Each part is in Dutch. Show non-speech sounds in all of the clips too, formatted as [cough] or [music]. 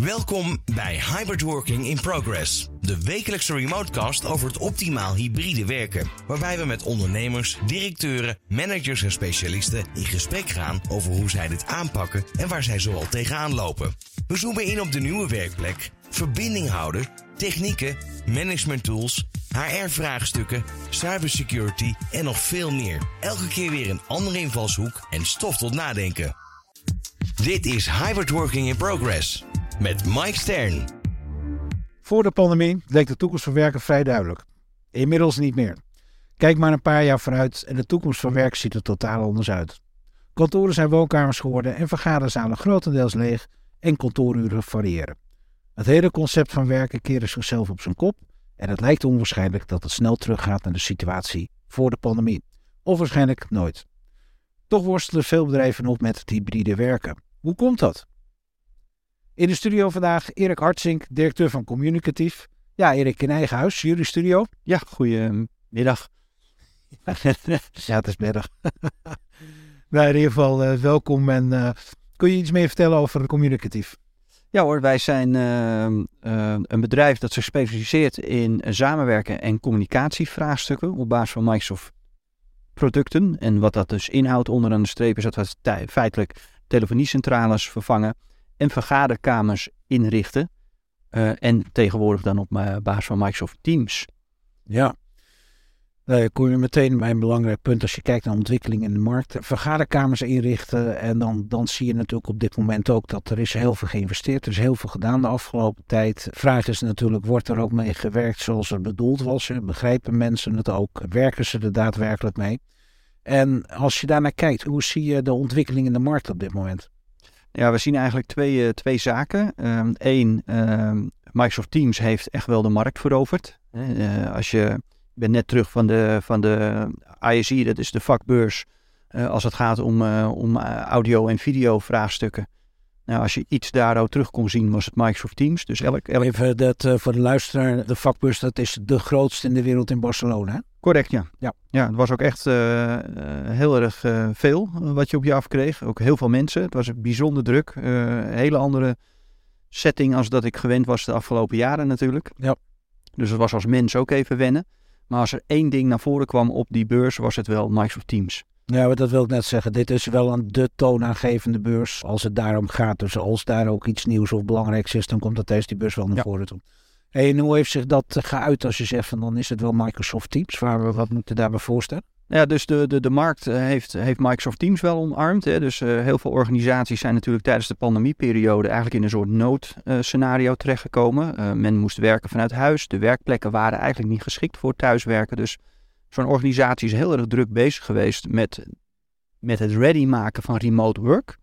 Welkom bij Hybrid Working in Progress, de wekelijkse remotecast over het optimaal hybride werken, waarbij we met ondernemers, directeuren, managers en specialisten in gesprek gaan over hoe zij dit aanpakken en waar zij zoal tegenaan lopen. We zoomen in op de nieuwe werkplek, verbinding houden, technieken, management tools, HR-vraagstukken, cybersecurity en nog veel meer. Elke keer weer een andere invalshoek en stof tot nadenken. Dit is Hybrid Working in Progress met Mike Stern. Voor de pandemie leek de toekomst van werken vrij duidelijk. Inmiddels niet meer. Kijk maar een paar jaar vooruit en de toekomst van werk ziet er totaal anders uit. Kantoren zijn woonkamers geworden en vergaderzalen grotendeels leeg en kantooruren variëren. Het hele concept van werken keerde zichzelf op zijn kop en het lijkt onwaarschijnlijk dat het snel teruggaat naar de situatie voor de pandemie. Of waarschijnlijk nooit. Toch worstelen veel bedrijven nog met het hybride werken. Hoe komt dat? In de studio vandaag Erik Hartzink, directeur van Communicatief. Ja, Erik, in eigen huis, jullie studio. Ja, goedemiddag. [laughs] ja, het is middag. [laughs] nou, in ieder geval uh, welkom en uh, kun je iets meer vertellen over Communicatief? Ja hoor, wij zijn uh, een bedrijf dat zich specialiseert in samenwerken en communicatievraagstukken op basis van Microsoft producten. En wat dat dus inhoudt onderaan de streep is dat we feitelijk telefoniecentrales vervangen en vergaderkamers inrichten. Uh, en tegenwoordig dan op basis van Microsoft Teams. Ja, daar kom je meteen bij een belangrijk punt als je kijkt naar ontwikkeling in de markt. Vergaderkamers inrichten en dan, dan zie je natuurlijk op dit moment ook dat er is heel veel geïnvesteerd. Er is heel veel gedaan de afgelopen tijd. Vraag is natuurlijk, wordt er ook mee gewerkt zoals het bedoeld was? Begrijpen mensen het ook? Werken ze er daadwerkelijk mee? En als je daarnaar kijkt, hoe zie je de ontwikkeling in de markt op dit moment? Ja, we zien eigenlijk twee, uh, twee zaken. Eén, um, Microsoft Teams heeft echt wel de markt veroverd. Uh, als je bent net terug van de, van de ISE, dat is de vakbeurs, uh, als het gaat om, om audio- en video vraagstukken. Nou, als je iets daarover terug kon zien, was het Microsoft Teams. Dus elk, elk... Even dat voor de luisteraar, de vakbeurs, dat is de grootste in de wereld in Barcelona. Correct, ja. ja. Ja, het was ook echt uh, heel erg uh, veel wat je op je afkreeg. Ook heel veel mensen. Het was bijzonder druk. Een hele andere setting als dat ik gewend was de afgelopen jaren natuurlijk. Ja. Dus het was als mens ook even wennen. Maar als er één ding naar voren kwam op die beurs, was het wel Microsoft Teams. Ja, dat wil ik net zeggen. Dit is wel een de toonaangevende beurs als het daarom gaat. Dus als daar ook iets nieuws of belangrijks is, dan komt dat tijdens die beurs wel naar ja. voren toe. En hoe heeft zich dat geuit als je zegt van dan is het wel Microsoft Teams? Waar we, wat moeten daarbij voorstellen? Ja, dus de, de, de markt heeft, heeft Microsoft Teams wel omarmd. Hè. Dus uh, heel veel organisaties zijn natuurlijk tijdens de pandemieperiode eigenlijk in een soort noodscenario terechtgekomen. Uh, men moest werken vanuit huis. De werkplekken waren eigenlijk niet geschikt voor thuiswerken. Dus zo'n organisatie is heel erg druk bezig geweest met, met het ready maken van remote work.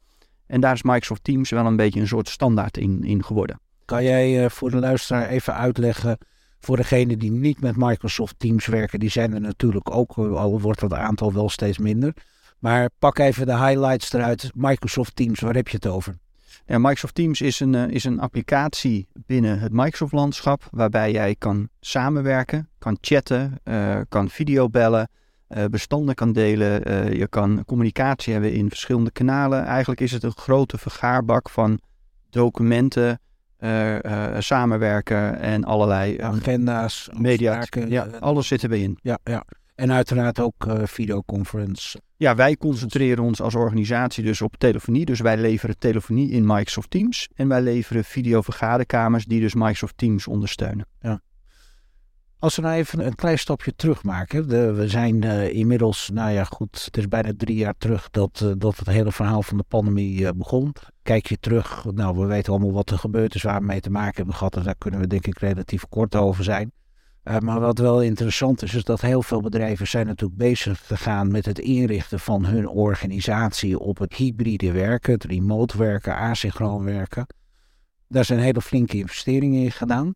En daar is Microsoft Teams wel een beetje een soort standaard in, in geworden. Kan jij uh, voor de luisteraar even uitleggen, voor degenen die niet met Microsoft Teams werken, die zijn er natuurlijk ook, al wordt dat aantal wel steeds minder. Maar pak even de highlights eruit. Microsoft Teams, waar heb je het over? Ja, Microsoft Teams is een, uh, is een applicatie binnen het Microsoft-landschap waarbij jij kan samenwerken, kan chatten, kan videobellen, uh, bestanden kan delen. je kan communicatie hebben in verschillende kanalen. Eigenlijk is het een grote vergaarbak van documenten, uh, uh, samenwerken en allerlei agenda's, media. Ja, alles zit erbij in. Ja, ja. En uiteraard ook uh, videoconference. Ja, wij concentreren ons als organisatie dus op telefonie. Dus wij leveren telefonie in Microsoft Teams. En wij leveren videovergaderkamers die dus Microsoft Teams ondersteunen. Ja. Als we nou even een klein stapje terug maken. We zijn uh, inmiddels, nou ja goed, het is bijna drie jaar terug dat, uh, dat het hele verhaal van de pandemie uh, begon. Kijk je terug, nou we weten allemaal wat er gebeurd is, waar we mee te maken hebben gehad. En daar kunnen we denk ik relatief kort over zijn. maar wat wel interessant is, is dat heel veel bedrijven zijn natuurlijk bezig gegaan met het inrichten van hun organisatie op het hybride werken, het remote werken, asynchroon werken. Daar zijn hele flinke investeringen in gedaan.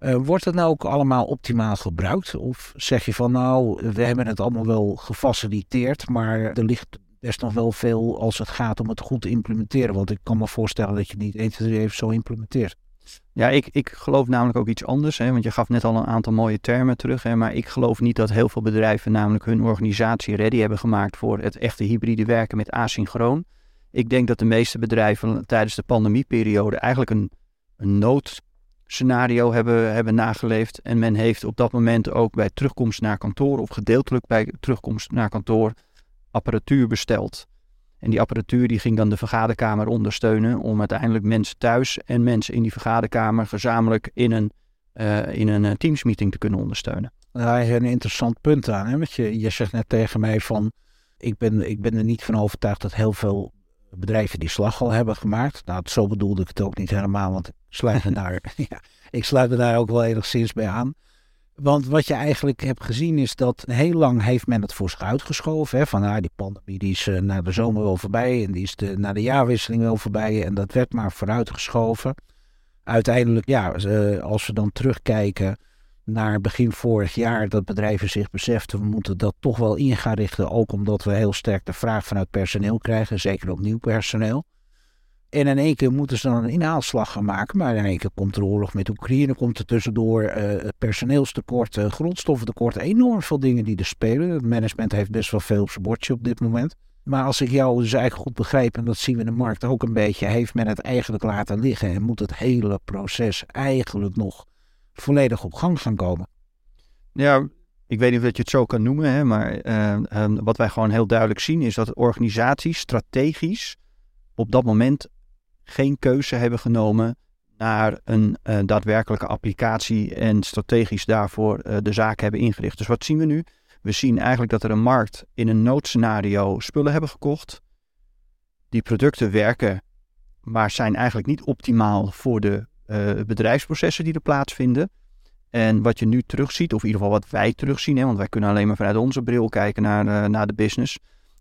Uh, wordt het nou ook allemaal optimaal gebruikt? Of zeg je van nou, we hebben het allemaal wel gefaciliteerd, maar er ligt best nog wel veel als het gaat om het goed te implementeren? Want ik kan me voorstellen dat je niet 1, 2, 3 even zo implementeert. Ja, ik, ik geloof namelijk ook iets anders. Hè, want je gaf net al een aantal mooie termen terug. Hè, maar ik geloof niet dat heel veel bedrijven namelijk hun organisatie ready hebben gemaakt voor het echte hybride werken met asynchroon. Ik denk dat de meeste bedrijven tijdens de pandemieperiode eigenlijk een een noodscenario hebben, hebben nageleefd. En men heeft op dat moment ook bij terugkomst naar kantoor of gedeeltelijk bij terugkomst naar kantoor apparatuur besteld. En die apparatuur die ging dan de vergaderkamer ondersteunen om uiteindelijk mensen thuis en mensen in die vergaderkamer gezamenlijk in een, uh, in een teamsmeeting te kunnen ondersteunen. Daar heb je een interessant punt aan. Hè? Want je, je zegt net tegen mij van ik ben, ik ben er niet van overtuigd dat heel veel bedrijven die slag al hebben gemaakt. Nou, zo bedoelde ik het ook niet helemaal, want ik sluit me daar, [laughs] ja, ik sluit me daar ook wel enigszins bij aan. Want wat je eigenlijk hebt gezien is dat heel lang heeft men het voor zich uitgeschoven. Hè, van ah, die pandemie die is uh, naar de zomer wel voorbij en die is de, naar de jaarwisseling wel voorbij. En dat werd maar vooruitgeschoven. Uiteindelijk, ja, uh, als we dan terugkijken naar begin vorig jaar dat bedrijven zich beseften, we moeten dat toch wel in gaan richten. Ook omdat we heel sterk de vraag vanuit personeel krijgen, zeker op nieuw personeel. En in één keer moeten ze dan een inhaalslag gaan maken. Maar in één keer komt er oorlog met Oekraïne, komt er tussendoor uh, personeelstekort, uh, grondstoffentekort. Enorm veel dingen die er spelen. Het management heeft best wel veel op zijn bordje op dit moment. Maar als ik jou dus eigenlijk goed begrijp, en dat zien we in de markt ook een beetje, heeft men het eigenlijk laten liggen en moet het hele proces eigenlijk nog volledig op gang gaan komen. Ja, ik weet niet of je het zo kan noemen, hè, maar uh, wat wij gewoon heel duidelijk zien is dat organisaties strategisch op dat moment geen keuze hebben genomen naar een uh, daadwerkelijke applicatie en strategisch daarvoor uh, de zaak hebben ingericht. Dus wat zien we nu? We zien eigenlijk dat er een markt in een noodscenario spullen hebben gekocht. Die producten werken, maar zijn eigenlijk niet optimaal voor de bedrijfsprocessen die er plaatsvinden. En wat je nu terugziet, of in ieder geval wat wij terugzien, hè, want wij kunnen alleen maar vanuit onze bril kijken naar, uh, naar de business,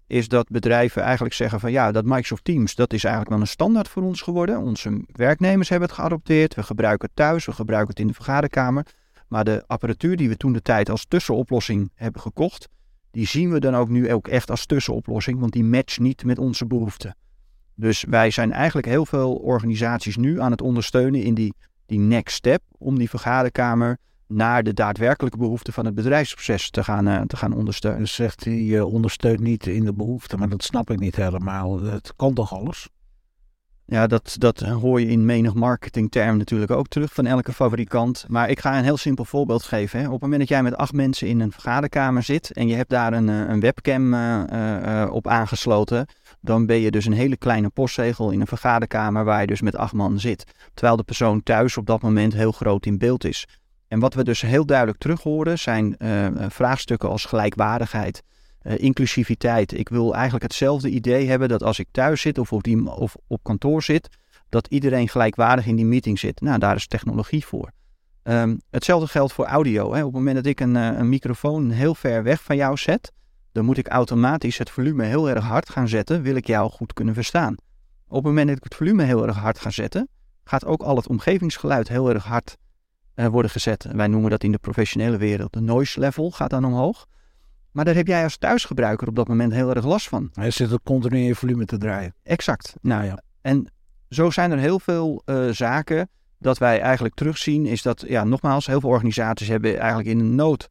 is dat bedrijven eigenlijk zeggen van ja, dat Microsoft Teams, dat is eigenlijk wel een standaard voor ons geworden. Onze werknemers hebben het geadopteerd, we gebruiken het thuis, we gebruiken het in de vergaderkamer. Maar de apparatuur die we toen de tijd als tussenoplossing hebben gekocht, die zien we dan ook nu ook echt als tussenoplossing, want die matcht niet met onze behoeften. Dus wij zijn eigenlijk heel veel organisaties nu aan het ondersteunen in die, die next step om die vergaderkamer naar de daadwerkelijke behoeften van het bedrijfsproces te gaan, uh, te gaan ondersteunen. Dus zegt hij, uh, ondersteunt niet in de behoeften, maar dat snap ik niet helemaal. Het kan toch alles? Ja, dat, dat hoor je in menig marketingterm natuurlijk ook terug van elke fabrikant. Maar ik ga een heel simpel voorbeeld geven. Hè. Op het moment dat jij met acht mensen in een vergaderkamer zit en je hebt daar een, eh, een webcam uh, uh, op aangesloten, dan ben je dus een hele kleine postzegel in een vergaderkamer waar je dus met acht man zit. Terwijl de persoon thuis op dat moment heel groot in beeld is. En wat we dus heel duidelijk terug horen zijn vraagstukken als gelijkwaardigheid. Uh, inclusiviteit. Ik wil eigenlijk hetzelfde idee hebben dat als ik thuis zit of op, die, of op kantoor zit, dat iedereen gelijkwaardig in die meeting zit. Nou, daar is technologie voor. Um, hetzelfde geldt voor audio. Hè. Op het moment dat ik een, een, microfoon heel ver weg van jou zet, dan moet ik automatisch het volume heel erg hard gaan zetten, wil ik jou goed kunnen verstaan. Op het moment dat ik het volume heel erg hard ga zetten, gaat ook al het omgevingsgeluid heel erg hard uh, worden gezet. Wij noemen dat in de professionele wereld de noise level gaat dan omhoog. Maar daar heb jij als thuisgebruiker op dat moment heel erg last van. Hij zit ook continu in je volume te draaien. Exact. Nou ja. En zo zijn er heel veel uh, zaken dat wij eigenlijk terugzien. Is dat, ja, nogmaals, heel veel organisaties hebben eigenlijk in een nood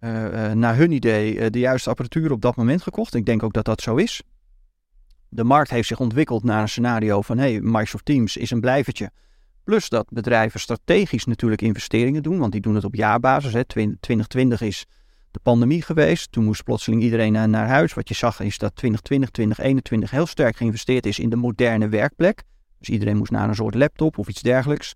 uh, naar hun idee de juiste apparatuur op dat moment gekocht. Ik denk ook dat dat zo is. De markt heeft zich ontwikkeld naar een scenario van hey, Microsoft Teams is een blijvertje. Plus dat bedrijven strategisch natuurlijk investeringen doen, want die doen het op jaarbasis. Hè. 2020 is de pandemie geweest. Toen moest plotseling iedereen naar, naar huis. Wat je zag is dat 2020, 2021 heel sterk geïnvesteerd is in de moderne werkplek. Dus iedereen moest naar een soort laptop of iets dergelijks.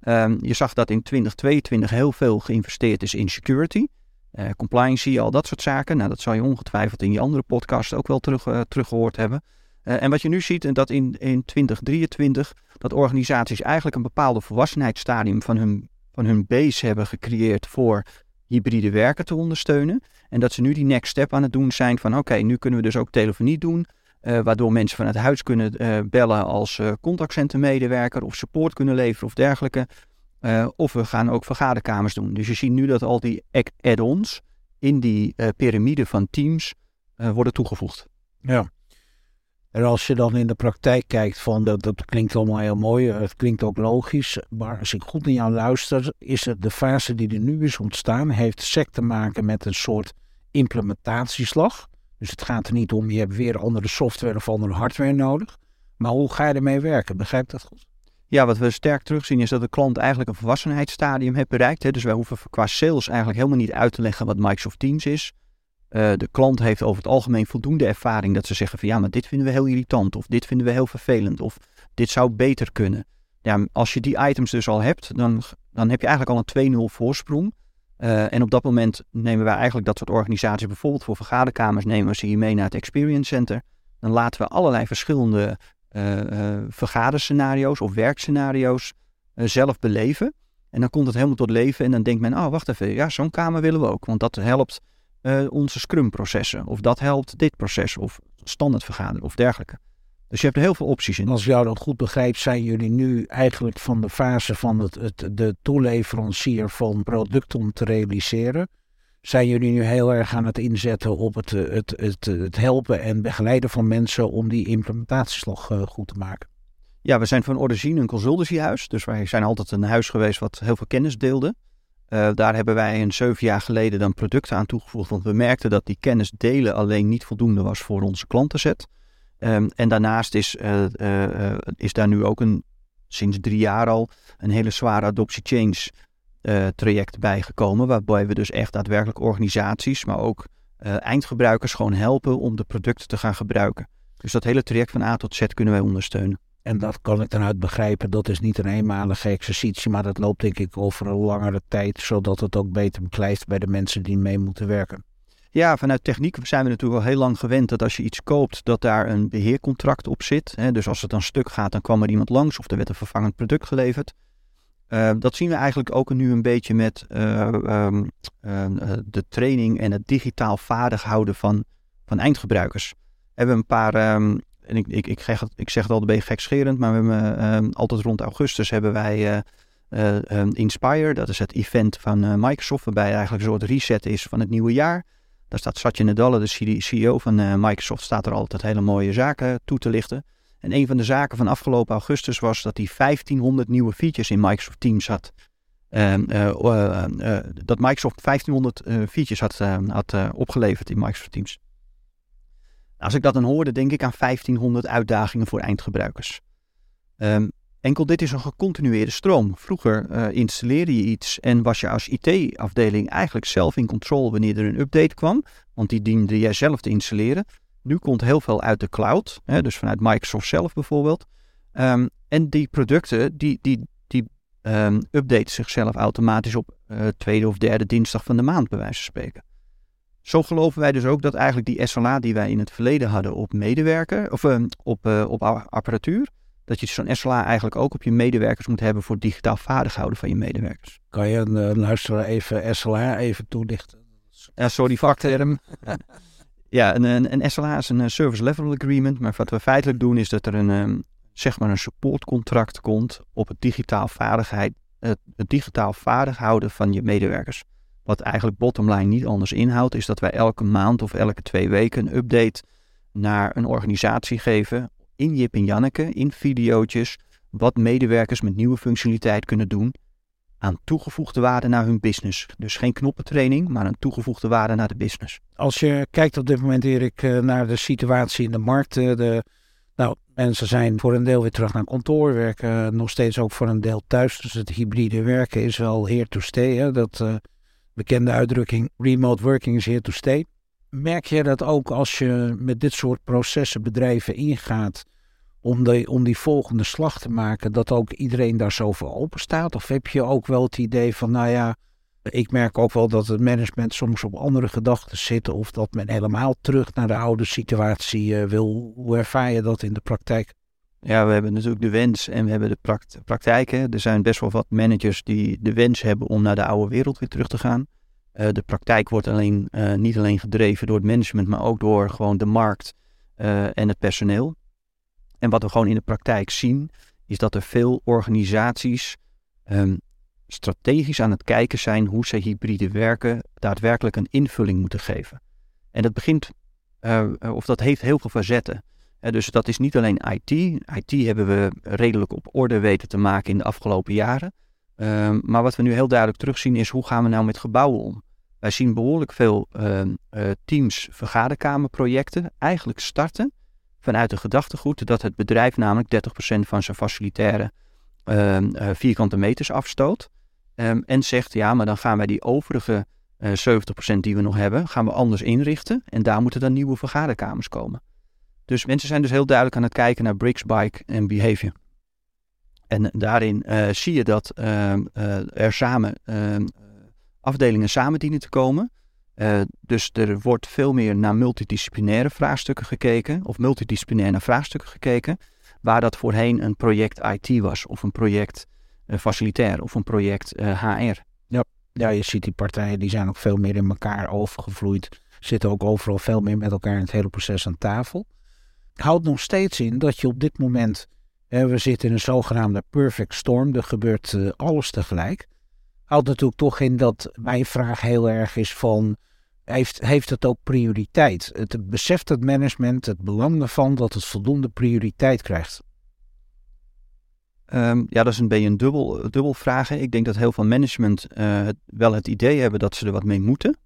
Um, je zag dat in 2022 heel veel geïnvesteerd is in security, uh, compliance, al dat soort zaken. Nou, dat zou je ongetwijfeld in die andere podcast ook wel terug, uh, teruggehoord hebben. Uh, en wat je nu ziet, dat in, in 2023, dat organisaties eigenlijk een bepaalde volwassenheidsstadium van hun, van hun base hebben gecreëerd voor hybride werken te ondersteunen. En dat ze nu die next step aan het doen zijn van oké, nu kunnen we dus ook telefonie doen. Waardoor mensen vanuit huis kunnen bellen als contactcentermedewerker of support kunnen leveren of dergelijke. Of we gaan ook vergaderkamers doen. Dus je ziet nu dat al die add-ons in die piramide van teams worden toegevoegd. Ja. En als je dan in de praktijk kijkt van dat, dat klinkt allemaal heel mooi, het klinkt ook logisch, maar als ik goed naar jou luister, is het de fase die er nu is ontstaan, heeft SEC te maken met een soort implementatieslag. Dus het gaat er niet om, je hebt weer andere software of andere hardware nodig. Maar hoe ga je ermee werken? Begrijp dat goed? Ja, wat we sterk terugzien is dat de klant eigenlijk een volwassenheidsstadium heeft bereikt. Hè. Dus wij hoeven qua sales eigenlijk helemaal niet uit te leggen wat Microsoft Teams is. Uh, de klant heeft over het algemeen voldoende ervaring dat ze zeggen van ja, maar dit vinden we heel irritant of dit vinden we heel vervelend of dit zou beter kunnen. Ja, als je die items dus al hebt, dan, dan heb je eigenlijk al een 2-0 voorsprong. Uh, en op dat moment nemen wij eigenlijk dat soort organisaties, bijvoorbeeld voor vergaderkamers, nemen ze hier mee naar het Experience Center. Dan laten we allerlei verschillende vergaderscenario's of werkscenario's zelf beleven. En dan komt het helemaal tot leven en dan denkt men, oh wacht even, ja zo'n kamer willen we ook. Want dat helpt onze Scrum-processen of dat helpt dit proces of standaard vergaderen of dergelijke. Dus je hebt er heel veel opties in. Als jou dat goed begrijp, zijn jullie nu eigenlijk van de fase van het, het, de toeleverancier van producten te realiseren. Zijn jullie nu heel erg aan het inzetten op het, het, het, het helpen en begeleiden van mensen om die implementatieslag uh, goed te maken? Ja, we zijn van origine een consultancyhuis. Dus wij zijn altijd een huis geweest wat heel veel kennis deelde. Daar hebben wij een zeven jaar geleden dan producten aan toegevoegd. Want we merkten dat die kennis delen alleen niet voldoende was voor onze klantenzet. Um, en daarnaast is, is daar nu ook een, sinds drie jaar al een hele zware adoptie change traject bijgekomen. Waarbij we dus echt daadwerkelijk organisaties, maar ook eindgebruikers gewoon helpen om de producten te gaan gebruiken. Dus dat hele traject van A tot Z kunnen wij ondersteunen. En dat kan ik dan uit begrijpen. Dat is niet een eenmalige exercitie, maar dat loopt denk ik over een langere tijd, zodat het ook beter beklijft bij de mensen die mee moeten werken. Ja, vanuit techniek zijn we natuurlijk al heel lang gewend dat als je iets koopt, dat daar een beheercontract op zit. Dus als het dan stuk gaat, dan kwam er iemand langs of er werd een vervangend product geleverd. Uh, dat zien we eigenlijk ook nu een beetje met uh, um, uh, de training en het digitaal vaardig houden van, van eindgebruikers. We hebben een paar, en ik, ik, ik, zeg het, ik zeg al een beetje gekscherend, maar we hebben ehm, altijd rond augustus hebben wij Inspire, dat is het event van Microsoft, waarbij eigenlijk een soort reset is van het nieuwe jaar. Daar staat Satya Nadella, de CEO van Microsoft, staat er altijd hele mooie zaken toe te lichten. En een van de zaken van afgelopen augustus was dat hij 1500 nieuwe features in Microsoft Teams had. Uh, uh, dat Microsoft 1500 features had, had opgeleverd in Microsoft Teams. Als ik dat dan hoorde, denk ik aan 1500 uitdagingen voor eindgebruikers. Um, Enkel dit is een gecontinueerde stroom. Vroeger installeerde je iets en was je als IT-afdeling eigenlijk zelf in controle wanneer er een update kwam, want die diende jij zelf te installeren. Nu komt heel veel uit de cloud, hè, dus vanuit Microsoft zelf bijvoorbeeld. Um, en die producten, die, die, die um, updaten zichzelf automatisch op uh, tweede of derde dinsdag van de maand, bij wijze van spreken. Zo geloven wij dus ook dat eigenlijk die SLA die wij in het verleden hadden op medewerker, of uh, op, op apparatuur, dat je zo'n SLA eigenlijk ook op je medewerkers moet hebben voor digitaal vaardig houden van je medewerkers. Kan je een uh, luisteraar even SLA even toelichten? Sorry, vakterm. [laughs] ja, een, een, SLA is een eh, Service Level Agreement, maar wat we feitelijk doen is dat er een, um, zeg maar een supportcontract komt op het digitaal, vaardigheid, het, digitaal vaardig houden van je medewerkers. Wat eigenlijk bottomline niet anders inhoudt, is dat wij elke maand of elke twee weken een update naar een organisatie geven in Jip en Janneke, in videootjes, wat medewerkers met nieuwe functionaliteit kunnen doen aan toegevoegde waarde naar hun business. Dus geen knoppentraining, maar een toegevoegde waarde naar de business. Als je kijkt op dit moment, Erik, eh, naar de situatie in de markt. Eh, de, nou, mensen zijn voor een deel weer terug naar kantoor, werken nog steeds ook voor een deel thuis. Dus het hybride werken is wel here to stay. Hè? Dat uh, bekende uitdrukking remote working is here to stay. Merk je dat ook als je met dit soort processen bedrijven ingaat om, de, om die volgende slag te maken, dat ook iedereen daar zo voor open staat? Of heb je ook wel het idee van, nou ja, ik merk ook wel dat het management soms op andere gedachten zit of dat men helemaal terug naar de oude situatie uh, wil. Hoe ervaar je dat in de praktijk? Ja, we hebben natuurlijk de wens en we hebben de praktijken. Er zijn best wel wat managers die de wens hebben om naar de oude wereld weer terug te gaan. Uh, de praktijk wordt alleen, uh, niet alleen gedreven door het management, maar ook door gewoon de markt en het personeel. En wat we gewoon in de praktijk zien, is dat er veel organisaties um, strategisch aan het kijken zijn hoe ze hybride werken daadwerkelijk een invulling moeten geven. En dat begint, uh, of dat heeft heel veel facetten. Dus dat is niet alleen IT. IT hebben we redelijk op orde weten te maken in de afgelopen jaren. Uh, maar wat we nu heel duidelijk terugzien is hoe gaan we nou met gebouwen om? Wij zien behoorlijk veel ehm, eh, teams vergaderkamerprojecten eigenlijk starten vanuit de gedachtegoed dat het bedrijf namelijk 30% van zijn facilitaire ehm, vierkante meters afstoot. Ehm, en zegt, ja, maar dan gaan wij die overige 70% die we nog hebben, gaan we anders inrichten. En daar moeten dan nieuwe vergaderkamers komen. Dus mensen zijn dus heel duidelijk aan het kijken naar bricks, bike en behavior. En daarin zie je dat ehm, er samen afdelingen samen dienen te komen. Uh, dus er wordt veel meer naar multidisciplinaire vraagstukken gekeken, of multidisciplinair naar vraagstukken gekeken, waar dat voorheen een project IT was, of een project uh, facilitair, of een project uh, eh, HR. Ja. ja, je ziet die partijen, die zijn ook veel meer in elkaar overgevloeid, zitten ook overal veel meer met elkaar in het hele proces aan tafel. Houdt nog steeds in dat je op dit moment, we zitten in een zogenaamde perfect storm, er gebeurt alles tegelijk houdt natuurlijk toch in dat mijn vraag heel erg is van, heeft, heeft het ook prioriteit? Het beseft het management het belang ervan dat het voldoende prioriteit krijgt? Um, ja, dat is een beetje een dubbel, dubbel vraag. Ik denk dat heel veel management uh, wel het idee hebben dat ze er wat mee moeten.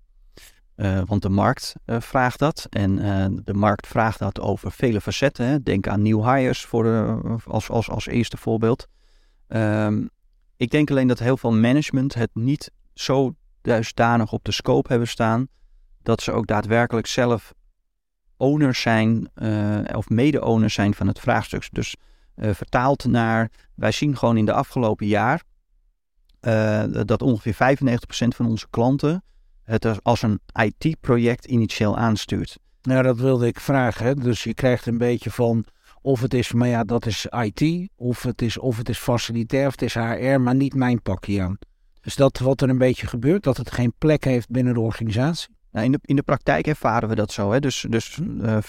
Uh, want de markt uh, vraagt dat. En de markt vraagt dat over vele facetten. Hè. Denk aan new hires voor, als, als, als eerste voorbeeld. Um, ik denk alleen dat heel veel management het niet zo dusdanig op de scope hebben staan dat ze ook daadwerkelijk zelf owners zijn uh, of mede-owners zijn van het vraagstuk. Dus uh, vertaald naar, wij zien gewoon in de afgelopen jaar uh, dat ongeveer 95% van onze klanten het als een IT-project initieel aanstuurt. Nou, dat wilde ik vragen. Dus je krijgt een beetje van of het is, maar ja, dat is IT. Of het is, of het is facilitair of het is HR, maar niet mijn pakje aan. Dus dat wat er een beetje gebeurt, dat het geen plek heeft binnen de organisatie. Nou, in, de, in de praktijk ervaren we dat zo. Hè? Dus, dus uh, 95%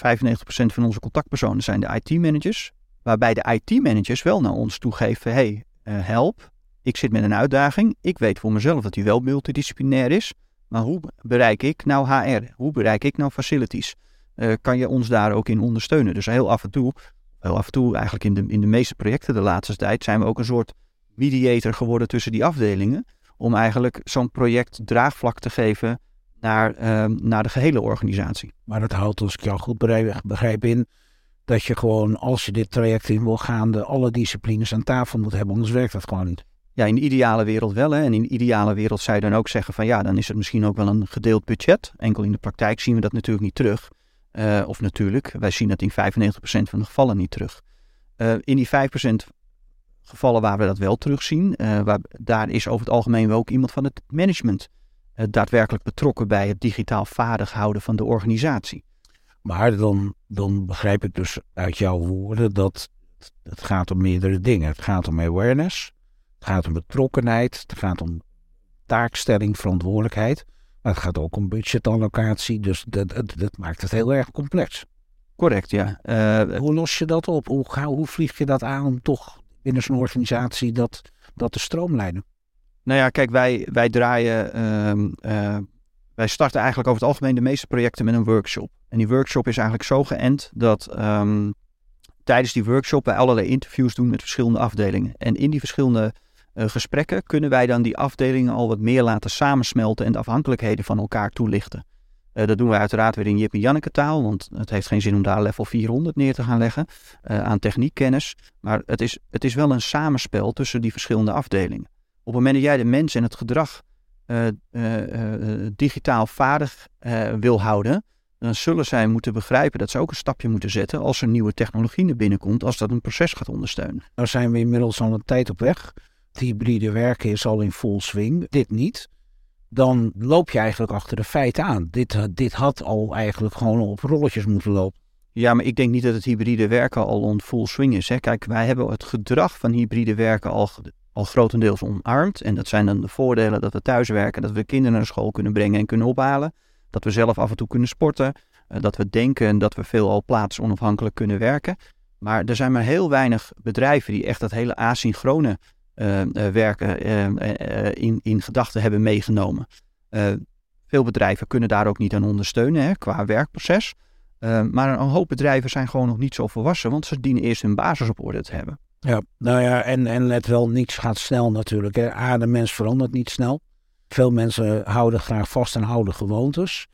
van onze contactpersonen zijn de IT-managers. Waarbij de IT-managers wel naar ons toegeven: hey, uh, help. Ik zit met een uitdaging. Ik weet voor mezelf dat die wel multidisciplinair is. Maar hoe bereik ik nou HR? Hoe bereik ik nou facilities? Uh, kan je ons daar ook in ondersteunen? Dus heel af en toe wel af en toe, eigenlijk in de, in de meeste projecten de laatste tijd, zijn we ook een soort mediator geworden tussen die afdelingen. Om eigenlijk zo'n project draagvlak te geven naar, uh, naar de gehele organisatie. Maar dat houdt, als ik jou goed begrijp, in dat je gewoon, als je dit traject in wil gaan, de alle disciplines aan tafel moet hebben, anders werkt dat gewoon niet. Ja, in de ideale wereld wel. Hè. En in de ideale wereld zou je dan ook zeggen van ja, dan is het misschien ook wel een gedeeld budget. Enkel in de praktijk zien we dat natuurlijk niet terug. Uh, of natuurlijk, wij zien dat in 95% van de gevallen niet terug. Uh, in die 5% gevallen waar we dat wel terugzien, uh, waar, daar is over het algemeen wel ook iemand van het management daadwerkelijk betrokken bij het digitaal vaardig houden van de organisatie. Maar dan, dan begrijp ik dus uit jouw woorden dat het gaat om meerdere dingen. Het gaat om awareness, het gaat om betrokkenheid, het gaat om taakstelling, verantwoordelijkheid. Maar het gaat ook om budgetallocatie, dus dat, dat, dat maakt het heel erg complex. Correct, ja. Uh, hoe los je dat op? Hoe, hoe vlieg je dat aan om toch binnen zo'n organisatie dat, dat te stroomlijnen? Nou ja, kijk, wij, wij draaien, uh, uh, wij starten eigenlijk over het algemeen de meeste projecten met een workshop. En die workshop is eigenlijk zo geënt dat um, tijdens die workshop wij allerlei interviews doen met verschillende afdelingen. En in die verschillende uh, gesprekken kunnen wij dan die afdelingen al wat meer laten samensmelten en de afhankelijkheden van elkaar toelichten. Uh, dat doen we uiteraard weer in Jip en Janneke taal, want het heeft geen zin om daar level 400 neer te gaan leggen uh, aan techniekkennis. Maar het is, het is wel een samenspel tussen die verschillende afdelingen. Op het moment dat jij de mens en het gedrag digitaal vaardig wil houden, dan zullen zij moeten begrijpen dat ze ook een stapje moeten zetten als er nieuwe technologie naar binnen komt, als dat een proces gaat ondersteunen. Daar zijn we inmiddels al een tijd op weg hybride werken is al in full swing, dit niet, dan loop je eigenlijk achter de feiten aan. Dit, dit had al eigenlijk gewoon op rolletjes moeten lopen. Ja, maar ik denk niet dat het hybride werken al in full swing is. Hè. Kijk, wij hebben het gedrag van hybride werken al, al grotendeels omarmd. En dat zijn dan de voordelen dat we thuis werken, dat we kinderen naar school kunnen brengen en kunnen ophalen. Dat we zelf af en toe kunnen sporten. Eh, dat we denken dat we veel al plaatsonafhankelijk kunnen werken. Maar er zijn maar heel weinig bedrijven die echt dat hele asynchrone uh, werken uh, in, in gedachten hebben meegenomen. veel bedrijven kunnen daar ook niet aan ondersteunen hè, qua werkproces. maar een hoop bedrijven zijn gewoon nog niet zo volwassen, want ze dienen eerst hun basis op orde te hebben. Ja, nou ja, en, en let wel, niets gaat snel natuurlijk. Hè. Mens verandert niet snel. Veel mensen houden graag vast aan oude gewoontes.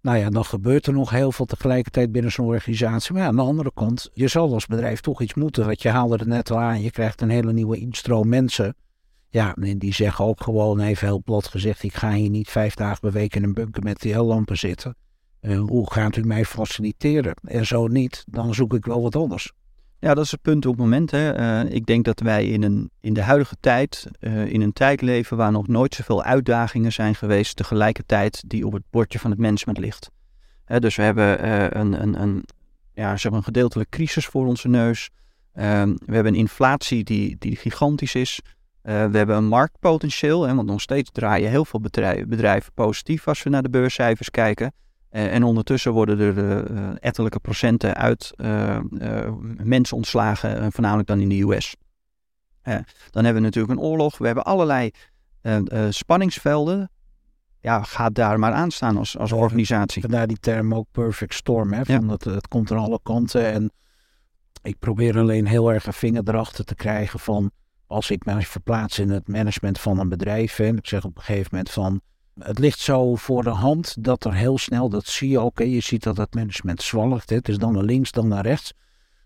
Nou ja, dan gebeurt er nog heel veel tegelijkertijd binnen zo'n organisatie. Maar ja, aan de andere kant, je zal als bedrijf toch iets moeten. Want je haalde het net al aan, je krijgt een hele nieuwe instroom mensen. Ja, en die zeggen ook gewoon, even heel plat gezegd, ik ga hier niet vijf dagen per week in een bunker met TL-lampen zitten. Uh, hoe gaat u mij faciliteren? En zo niet, dan zoek ik wel wat anders. Ja, dat is het punt op het moment. Hè. Uh, ik denk dat wij in, een, in de huidige tijd, uh, in een tijd leven waar nog nooit zoveel uitdagingen zijn geweest, tegelijkertijd die op het bordje van het management ligt. Hè, dus we hebben uh, een, een, een, ja, zeg maar een gedeeltelijke crisis voor onze neus. Ehm, we hebben een inflatie die, die gigantisch is. we hebben een marktpotentieel, hè, want nog steeds draaien heel veel bedrijven, bedrijven positief als we naar de beurscijfers kijken. Uh, en ondertussen worden er uh, ettelijke procenten uit mensen ontslagen, voornamelijk dan in de US. dan hebben we natuurlijk een oorlog. We hebben allerlei spanningsvelden. Ja, gaat daar maar aan staan als, als organisatie. Vandaar die term ook perfect storm. Hè, van het, het komt aan alle kanten. En ik probeer alleen heel erg een vinger erachter te krijgen van... als ik mij verplaats in het management van een bedrijf... en ik zeg op een gegeven moment van het ligt zo voor de hand dat er heel snel, dat zie je ook, je ziet dat het management zwalgt. Hè, het is dan naar links, dan naar rechts.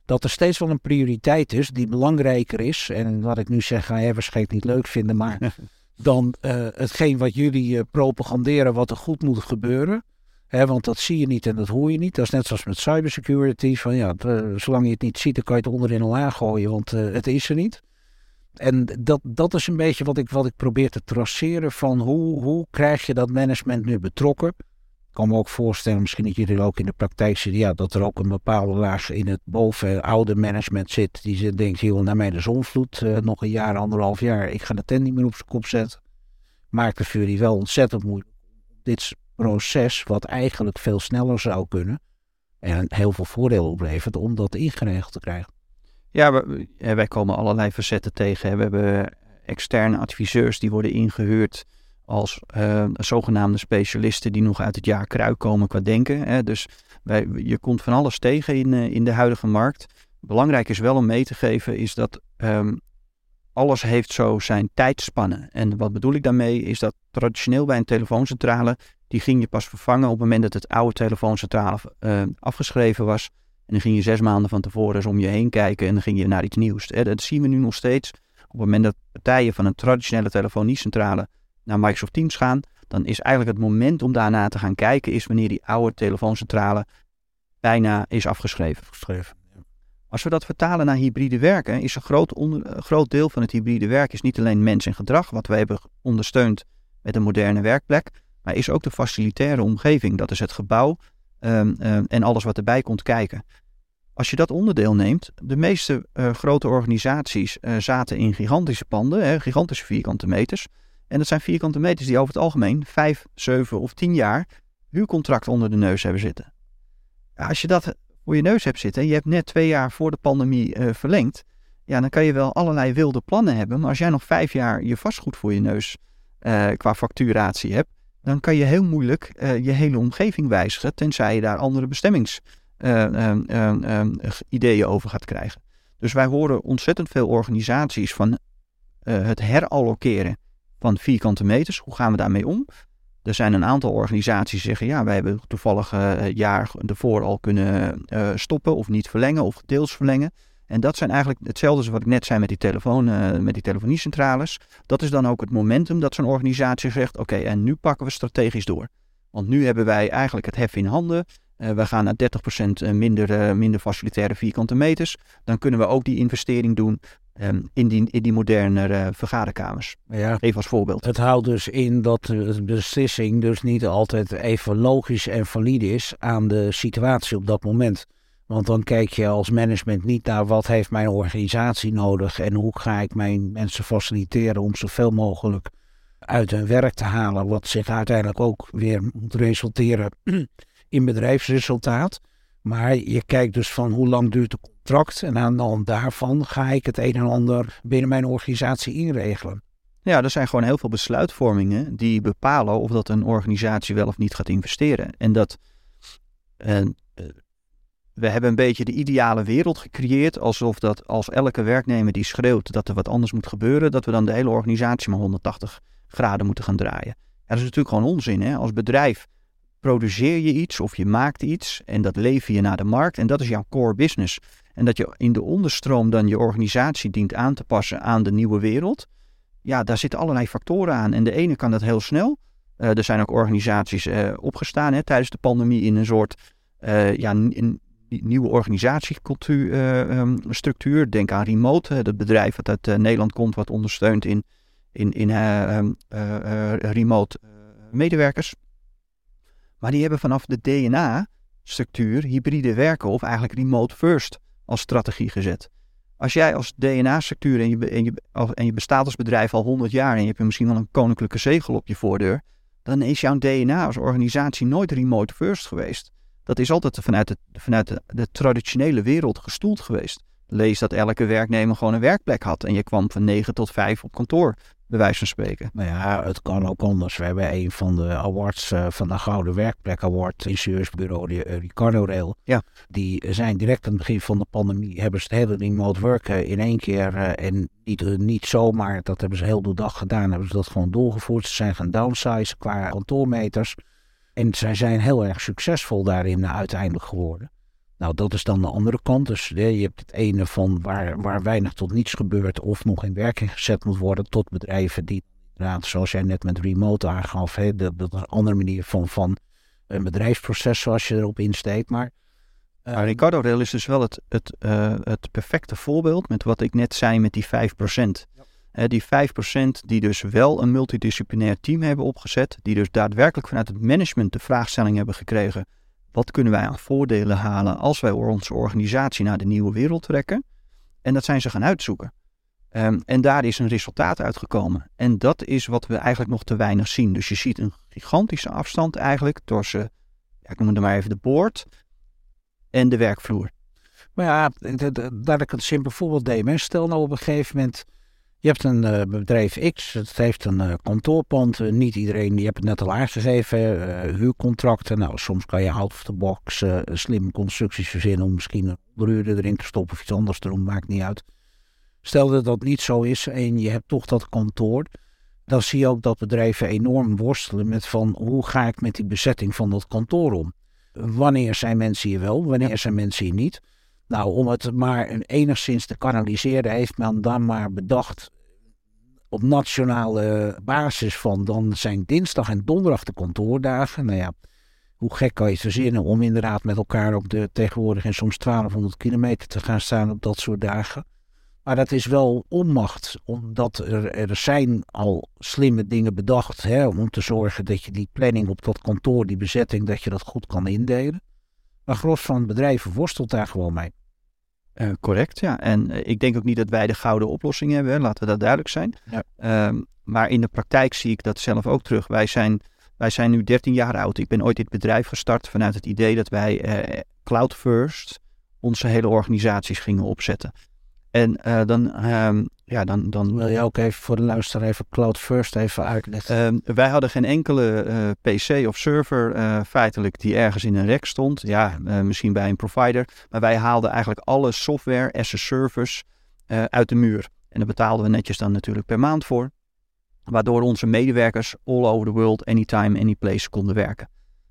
Dat er steeds wel een prioriteit is die belangrijker is. En wat ik nu zeg, ga je waarschijnlijk niet leuk vinden, maar [laughs] dan uh, hetgeen wat jullie uh, propaganderen, wat er goed moet gebeuren. Hè, want dat zie je niet en dat hoor je niet. Dat is net zoals met cybersecurity. Van ja, zolang je het niet ziet, dan kan je het onderin al aangooien, want uh, het is er niet. En dat, dat is een beetje wat ik, wat ik probeer te traceren van hoe, hoe krijg je dat management nu betrokken. Ik kan me ook voorstellen, misschien dat jullie ook in de praktijk zien, ja, dat er ook een bepaalde laag in het boven oude management zit. Die zit, denkt, joh, naar mij de zonvloed, uh, nog een jaar, anderhalf jaar, ik ga de tent niet meer op zijn kop zetten. Maakt voor jullie wel ontzettend moeilijk. Dit proces, wat eigenlijk veel sneller zou kunnen en heel veel voordelen oplevert, om dat ingeregeld te krijgen. Ja, wij komen allerlei facetten tegen. We hebben externe adviseurs die worden ingehuurd als uh, zogenaamde specialisten die nog uit het jaar kruik komen qua denken. Hè. Dus wij, je komt van alles tegen in, uh, in de huidige markt. Belangrijk is wel om mee te geven is dat um, alles heeft zo zijn tijdspannen. En wat bedoel ik daarmee is dat traditioneel bij een telefooncentrale, die ging je pas vervangen op het moment dat het oude telefooncentrale uh, afgeschreven was. En dan ging je zes maanden van tevoren eens om je heen kijken en dan ging je naar iets nieuws. Dat zien we nu nog steeds. Op het moment dat partijen van een traditionele telefoniecentrale naar Microsoft Teams gaan, dan is eigenlijk het moment om daarna te gaan kijken, is wanneer die oude telefooncentrale bijna is afgeschreven. afgeschreven. Als we dat vertalen naar hybride werken, is een groot, onder, groot deel van het hybride werk is niet alleen mens en gedrag, wat we hebben ondersteund met een moderne werkplek, maar is ook de facilitaire omgeving. Dat is het gebouw, um, um, en alles wat erbij komt kijken. Als je dat onderdeel neemt, de meeste uh, grote organisaties uh, zaten in gigantische panden, hè, gigantische vierkante meters. En dat zijn vierkante meters die over het algemeen vijf, zeven of tien jaar huurcontract onder de neus hebben zitten. Als je dat voor je neus hebt zitten en je hebt net twee jaar voor de pandemie uh, verlengd, ja, dan kan je wel allerlei wilde plannen hebben. Maar als jij nog vijf jaar je vastgoed voor je neus qua facturatie hebt, dan kan je heel moeilijk uh, je hele omgeving wijzigen, tenzij je daar andere bestemmingsideeën uh, uh, over gaat krijgen. Dus wij horen ontzettend veel organisaties van het herallokeren van vierkante meters. Hoe gaan we daarmee om? Er zijn een aantal organisaties die zeggen, ja, wij hebben toevallig jaar ervoor al kunnen stoppen of niet verlengen of deels verlengen. En dat zijn eigenlijk hetzelfde als wat ik net zei met die, telefoon, uh, met die telefoniecentrales. Dat is dan ook het momentum dat zo'n organisatie zegt: oké, en nu pakken we strategisch door. Want nu hebben wij eigenlijk het hef in handen. Uh, we gaan naar 30% eh, minder, uh, minder facilitaire vierkante meters. Dan kunnen we ook die investering doen um, in, die, in die moderne vergaderkamers. Ja, even als voorbeeld. Het houdt dus in dat de beslissing dus niet altijd even logisch en valide is aan de situatie op dat moment. Want dan kijk je als management niet naar wat heeft mijn organisatie nodig en hoe ga ik mijn mensen faciliteren om zoveel mogelijk uit hun werk te halen, wat zich uiteindelijk ook weer moet resulteren [clears throat] in bedrijfsresultaat. Maar je kijkt dus van hoe lang duurt het contract en aan de hand daarvan ga ik het een en ander binnen mijn organisatie inregelen. Ja, er zijn gewoon heel veel besluitvormingen die bepalen of dat een organisatie wel of niet gaat investeren. En dat eh, we hebben een beetje de ideale wereld gecreëerd. Alsof dat als elke werknemer die schreeuwt dat er wat anders moet gebeuren, dat we dan de hele organisatie maar 180 graden moeten gaan draaien. Dat is natuurlijk gewoon onzin. Hè? Als bedrijf produceer je iets of je maakt iets en dat lever je naar de markt en dat is jouw core business. En dat je in de onderstroom dan je organisatie dient aan te passen aan de nieuwe wereld. Ja, daar zitten allerlei factoren aan. En de ene kan dat heel snel. Uh, er zijn ook organisaties uh, opgestaan hè, tijdens de pandemie in een soort uh, ja, nieuwe organisatiecultuur, um, structuur. Denk aan Remote, het bedrijf wat uit Nederland komt, wat ondersteunt in, in, in um, remote medewerkers. Maar die hebben vanaf de DNA-structuur hybride werken of eigenlijk remote first als strategie gezet. Als jij als DNA-structuur en je, en, je, en je bestaat als bedrijf al 100 jaar en je hebt misschien wel een koninklijke zegel op je voordeur, dan is jouw DNA als organisatie nooit remote first geweest. Dat is altijd vanuit, het, vanuit de, de traditionele wereld gestoeld geweest. Lees dat elke werknemer gewoon een werkplek had en je kwam van 9 tot 5 op kantoor bij wijze van spreken. Nou ja, het kan ook anders. We hebben een van de awards uh, van de Gouden Werkplek Award, ingenieursbureau uh, Ricardo Rail. Ja. Die zijn direct aan het begin van de pandemie, hebben ze het hele remote worken in één keer uh, en niet, niet zomaar, dat hebben ze heel de dag gedaan, hebben ze dat gewoon doorgevoerd. Ze zijn gaan downsize qua kantoormeters. En zij zijn heel erg succesvol daarin uiteindelijk geworden. Nou, dat is dan de andere kant. Dus je hebt het ene van waar, waar weinig tot niets gebeurt of nog in werking gezet moet worden, tot bedrijven die inderdaad, zoals jij net met remote aangaf, hè, dat, dat is een andere manier van, van een bedrijfsproces zoals je erop insteekt. Maar, uh, Ricardo Rail is dus wel het, het, uh, het perfecte voorbeeld met wat ik net zei met die 5%. Die 5% die dus wel een multidisciplinair team hebben opgezet, die dus daadwerkelijk vanuit het management de vraagstelling hebben gekregen wat kunnen wij aan voordelen halen als wij onze organisatie naar de nieuwe wereld trekken? En dat zijn ze gaan uitzoeken. Um, en daar is een resultaat uitgekomen. En dat is wat we eigenlijk nog te weinig zien. Dus je ziet een gigantische afstand eigenlijk tussen, ja, ik noem het maar even de boord en de werkvloer. Maar ja, daar ik een simpel voorbeeld neem. Stel nou op een gegeven moment je hebt een uh, bedrijf X, het heeft een uh, kantoorpand. Niet iedereen, je hebt het net al aangegeven, huurcontracten. Nou, soms kan je out of the box slimme constructies verzinnen om misschien een onderhuurder erin te stoppen of iets anders te doen, maakt niet uit. Stel dat dat niet zo is en je hebt toch dat kantoor, dan zie je ook dat bedrijven enorm worstelen met van hoe ga ik met die bezetting van dat kantoor om. Wanneer zijn mensen hier wel, wanneer zijn mensen hier niet. Nou, om het maar enigszins te kanaliseren, heeft men dan maar bedacht op nationale basis van dan zijn dinsdag en donderdag de kantoordagen. Nou ja, hoe gek kan je verzinnen om inderdaad met elkaar op de tegenwoordig en soms 1200 kilometer te gaan staan op dat soort dagen. Maar dat is wel onmacht, omdat er, er zijn al slimme dingen bedacht hè, om te zorgen dat je die planning op dat kantoor, die bezetting, dat je dat goed kan indelen. Maar gros van bedrijven worstelt daar gewoon mee. Uh, correct, ja. En uh, ik denk ook niet dat wij de gouden oplossing hebben, hè. laten we dat duidelijk zijn. Ja. Um, maar in de praktijk zie ik dat zelf ook terug. Wij zijn, wij zijn nu 13 jaar oud. Ik ben ooit dit bedrijf gestart vanuit het idee dat wij uh, cloud first onze hele organisaties gingen opzetten. En uh, dan, um, ja, dan, dan... Wil je ook even voor de luisteraar even Cloud First even uitleggen? Um, wij hadden geen enkele uh, PC of server uh, feitelijk die ergens in een rek stond. Ja, misschien bij een provider. Maar wij haalden eigenlijk alle software as a service uit de muur. En daar betaalden we netjes dan natuurlijk per maand voor. Waardoor onze medewerkers all over the world, anytime, anyplace konden werken.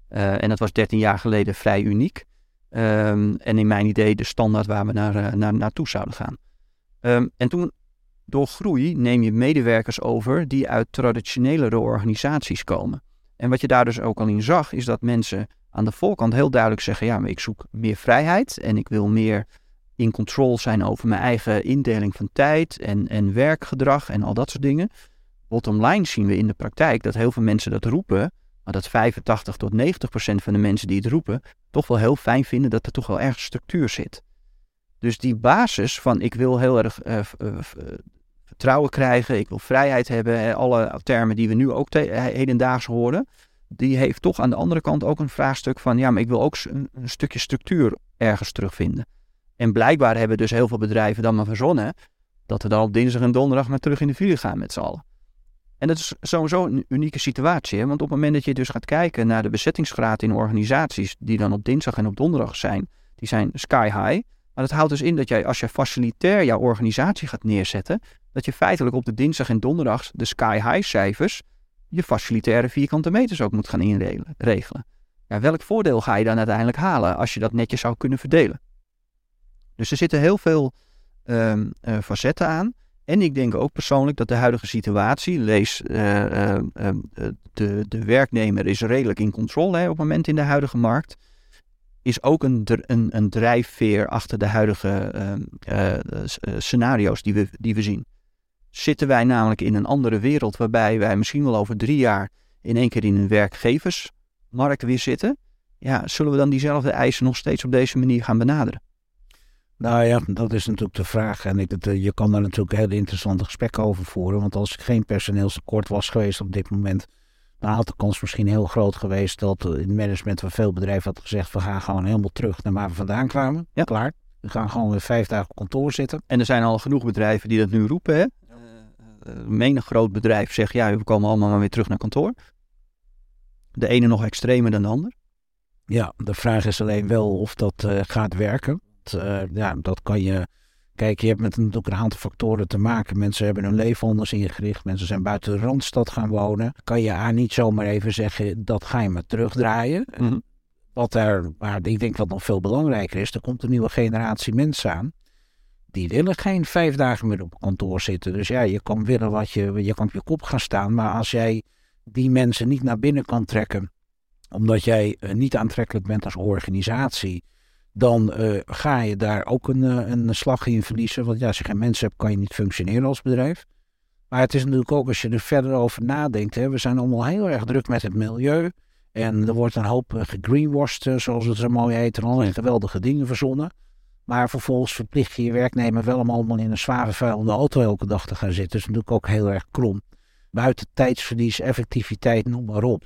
en dat was 13 jaar geleden vrij uniek. Um, en in mijn idee de standaard waar we naar, naar, naartoe zouden gaan. Um, en toen, door groei, neem je medewerkers over die uit traditionelere organisaties komen. En wat je daar dus ook al in zag, is dat mensen aan de voorkant heel duidelijk zeggen: ja, maar ik zoek meer vrijheid en ik wil meer in control zijn over mijn eigen indeling van tijd en, en werkgedrag en al dat soort dingen. Bottom line zien we in de praktijk dat heel veel mensen dat roepen, maar dat 85 tot 90 procent van de mensen die het roepen toch wel heel fijn vinden dat er toch wel erg structuur zit. Dus die basis van ik wil heel erg uh, vertrouwen krijgen, ik wil vrijheid hebben, alle termen die we nu ook hedendaags horen, die heeft toch aan de andere kant ook een vraagstuk van ja, maar ik wil ook een, stukje structuur ergens terugvinden. En blijkbaar hebben dus heel veel bedrijven dan maar verzonnen dat we dan op dinsdag en donderdag maar terug in de file gaan met z'n allen. En dat is sowieso een unieke situatie, want op het moment dat je dus gaat kijken naar de bezettingsgraad in organisaties die dan op dinsdag en op donderdag zijn, die zijn sky high. Maar dat houdt dus in dat jij, als je facilitair jouw organisatie gaat neerzetten, dat je feitelijk op de dinsdag en donderdag de sky high cijfers, je facilitaire vierkante meters ook moet gaan inregelen. Welk voordeel ga je dan uiteindelijk halen als je dat netjes zou kunnen verdelen? Dus er zitten heel veel um, facetten aan. En ik denk ook persoonlijk dat de huidige situatie, lees uh, uh, de, de werknemer is redelijk in controle op het moment in de huidige markt, is ook een, een, een drijfveer achter de huidige uh, scenario's die we, die we zien. Zitten wij namelijk in een andere wereld waarbij wij misschien wel over drie jaar in één keer in een werkgeversmarkt weer zitten, ja, zullen we dan diezelfde eisen nog steeds op deze manier gaan benaderen? Nou ja, dat is natuurlijk de vraag. En ik, het, je kan daar natuurlijk hele interessante gesprekken over voeren. Want als er geen personeelstekort was geweest op dit moment, dan had de kans misschien heel groot geweest dat in het management van veel bedrijven had gezegd: we gaan gewoon helemaal terug naar waar we vandaan kwamen. Ja. Klaar. We gaan gewoon weer vijf dagen op kantoor zitten. En er zijn al genoeg bedrijven die dat nu roepen. Hè? Uh, menig groot bedrijf zegt: ja, we komen allemaal maar weer terug naar kantoor. De ene nog extremer dan de ander. Ja, de vraag is alleen wel of dat uh, gaat werken. Uh, ja, dat kan je. Kijk, je hebt met natuurlijk een aantal factoren te maken. Mensen hebben hun leven anders ingericht. Mensen zijn buiten de randstad gaan wonen. Kan je aan niet zomaar even zeggen, dat ga je maar terugdraaien. Mm Wat er, maar ik denk wat nog veel belangrijker is, er komt een nieuwe generatie mensen aan. Die willen geen vijf dagen meer op kantoor zitten. Dus ja, je kan willen wat je, je kan op je kop gaan staan. Maar als jij die mensen niet naar binnen kan trekken, omdat jij eh, niet aantrekkelijk bent als organisatie dan uh, ga je daar ook een, uh, een slag in verliezen. Want ja, als je geen mensen hebt, kan je niet functioneren als bedrijf. Maar het is natuurlijk ook als je er verder over nadenkt. Hè, we zijn allemaal heel erg druk met het milieu. En er wordt een hoop uh, gegreenwashed, zoals het zo mooi heet. En allerlei geweldige dingen verzonnen. Maar vervolgens verplicht je je werknemer wel om allemaal in een zware vuilende auto elke dag te gaan zitten. Dat is natuurlijk ook heel erg krom. Buiten tijdsverlies, effectiviteit, noem maar op.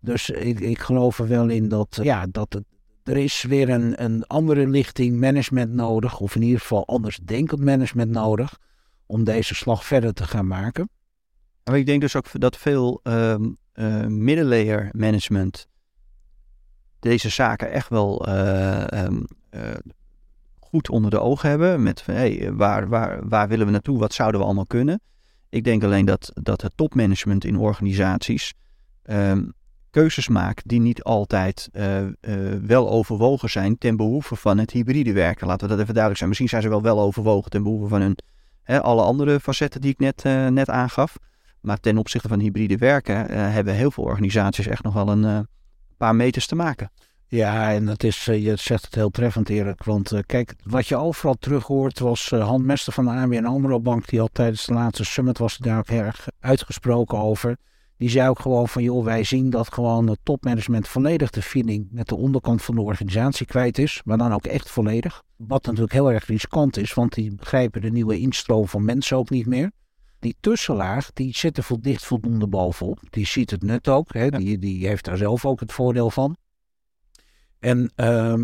Dus ik, ik geloof er wel in dat, ja, dat het er is weer een, andere lichting management nodig, of in ieder geval anders denkend management nodig, om deze slag verder te gaan maken. Maar ik denk dus ook dat veel uh, middenlayer management deze zaken echt wel uh, um, uh, goed onder de ogen hebben. Met hey, waar, waar, waar willen we naartoe? Wat zouden we allemaal kunnen? Ik denk alleen dat, dat het topmanagement in organisaties um, keuzes maakt die niet altijd uh, uh, wel overwogen zijn ten behoeve van het hybride werken. Laten we dat even duidelijk zijn. Misschien zijn ze wel wel overwogen ten behoeve van hun, hè, alle andere facetten die ik net, uh, net aangaf. Maar ten opzichte van hybride werken hebben heel veel organisaties echt nog wel een paar meters te maken. Ja, en dat is, je zegt het heel treffend Erik. Want kijk, wat je overal terug hoort was handmester van de ABN AMRO Bank. Die al tijdens de laatste summit was daar erg uitgesproken over die zei ook gewoon van, joh, wij zien dat gewoon het topmanagement volledig de feeling met de onderkant van de organisatie kwijt is. Maar dan ook echt volledig. Wat natuurlijk heel erg riskant is, want die begrijpen de nieuwe instroom van mensen ook niet meer. Die tussenlaag, die zit er dicht voldoende bovenop. Die ziet het nut ook. Hè? Die, die heeft daar zelf ook het voordeel van. En, uh,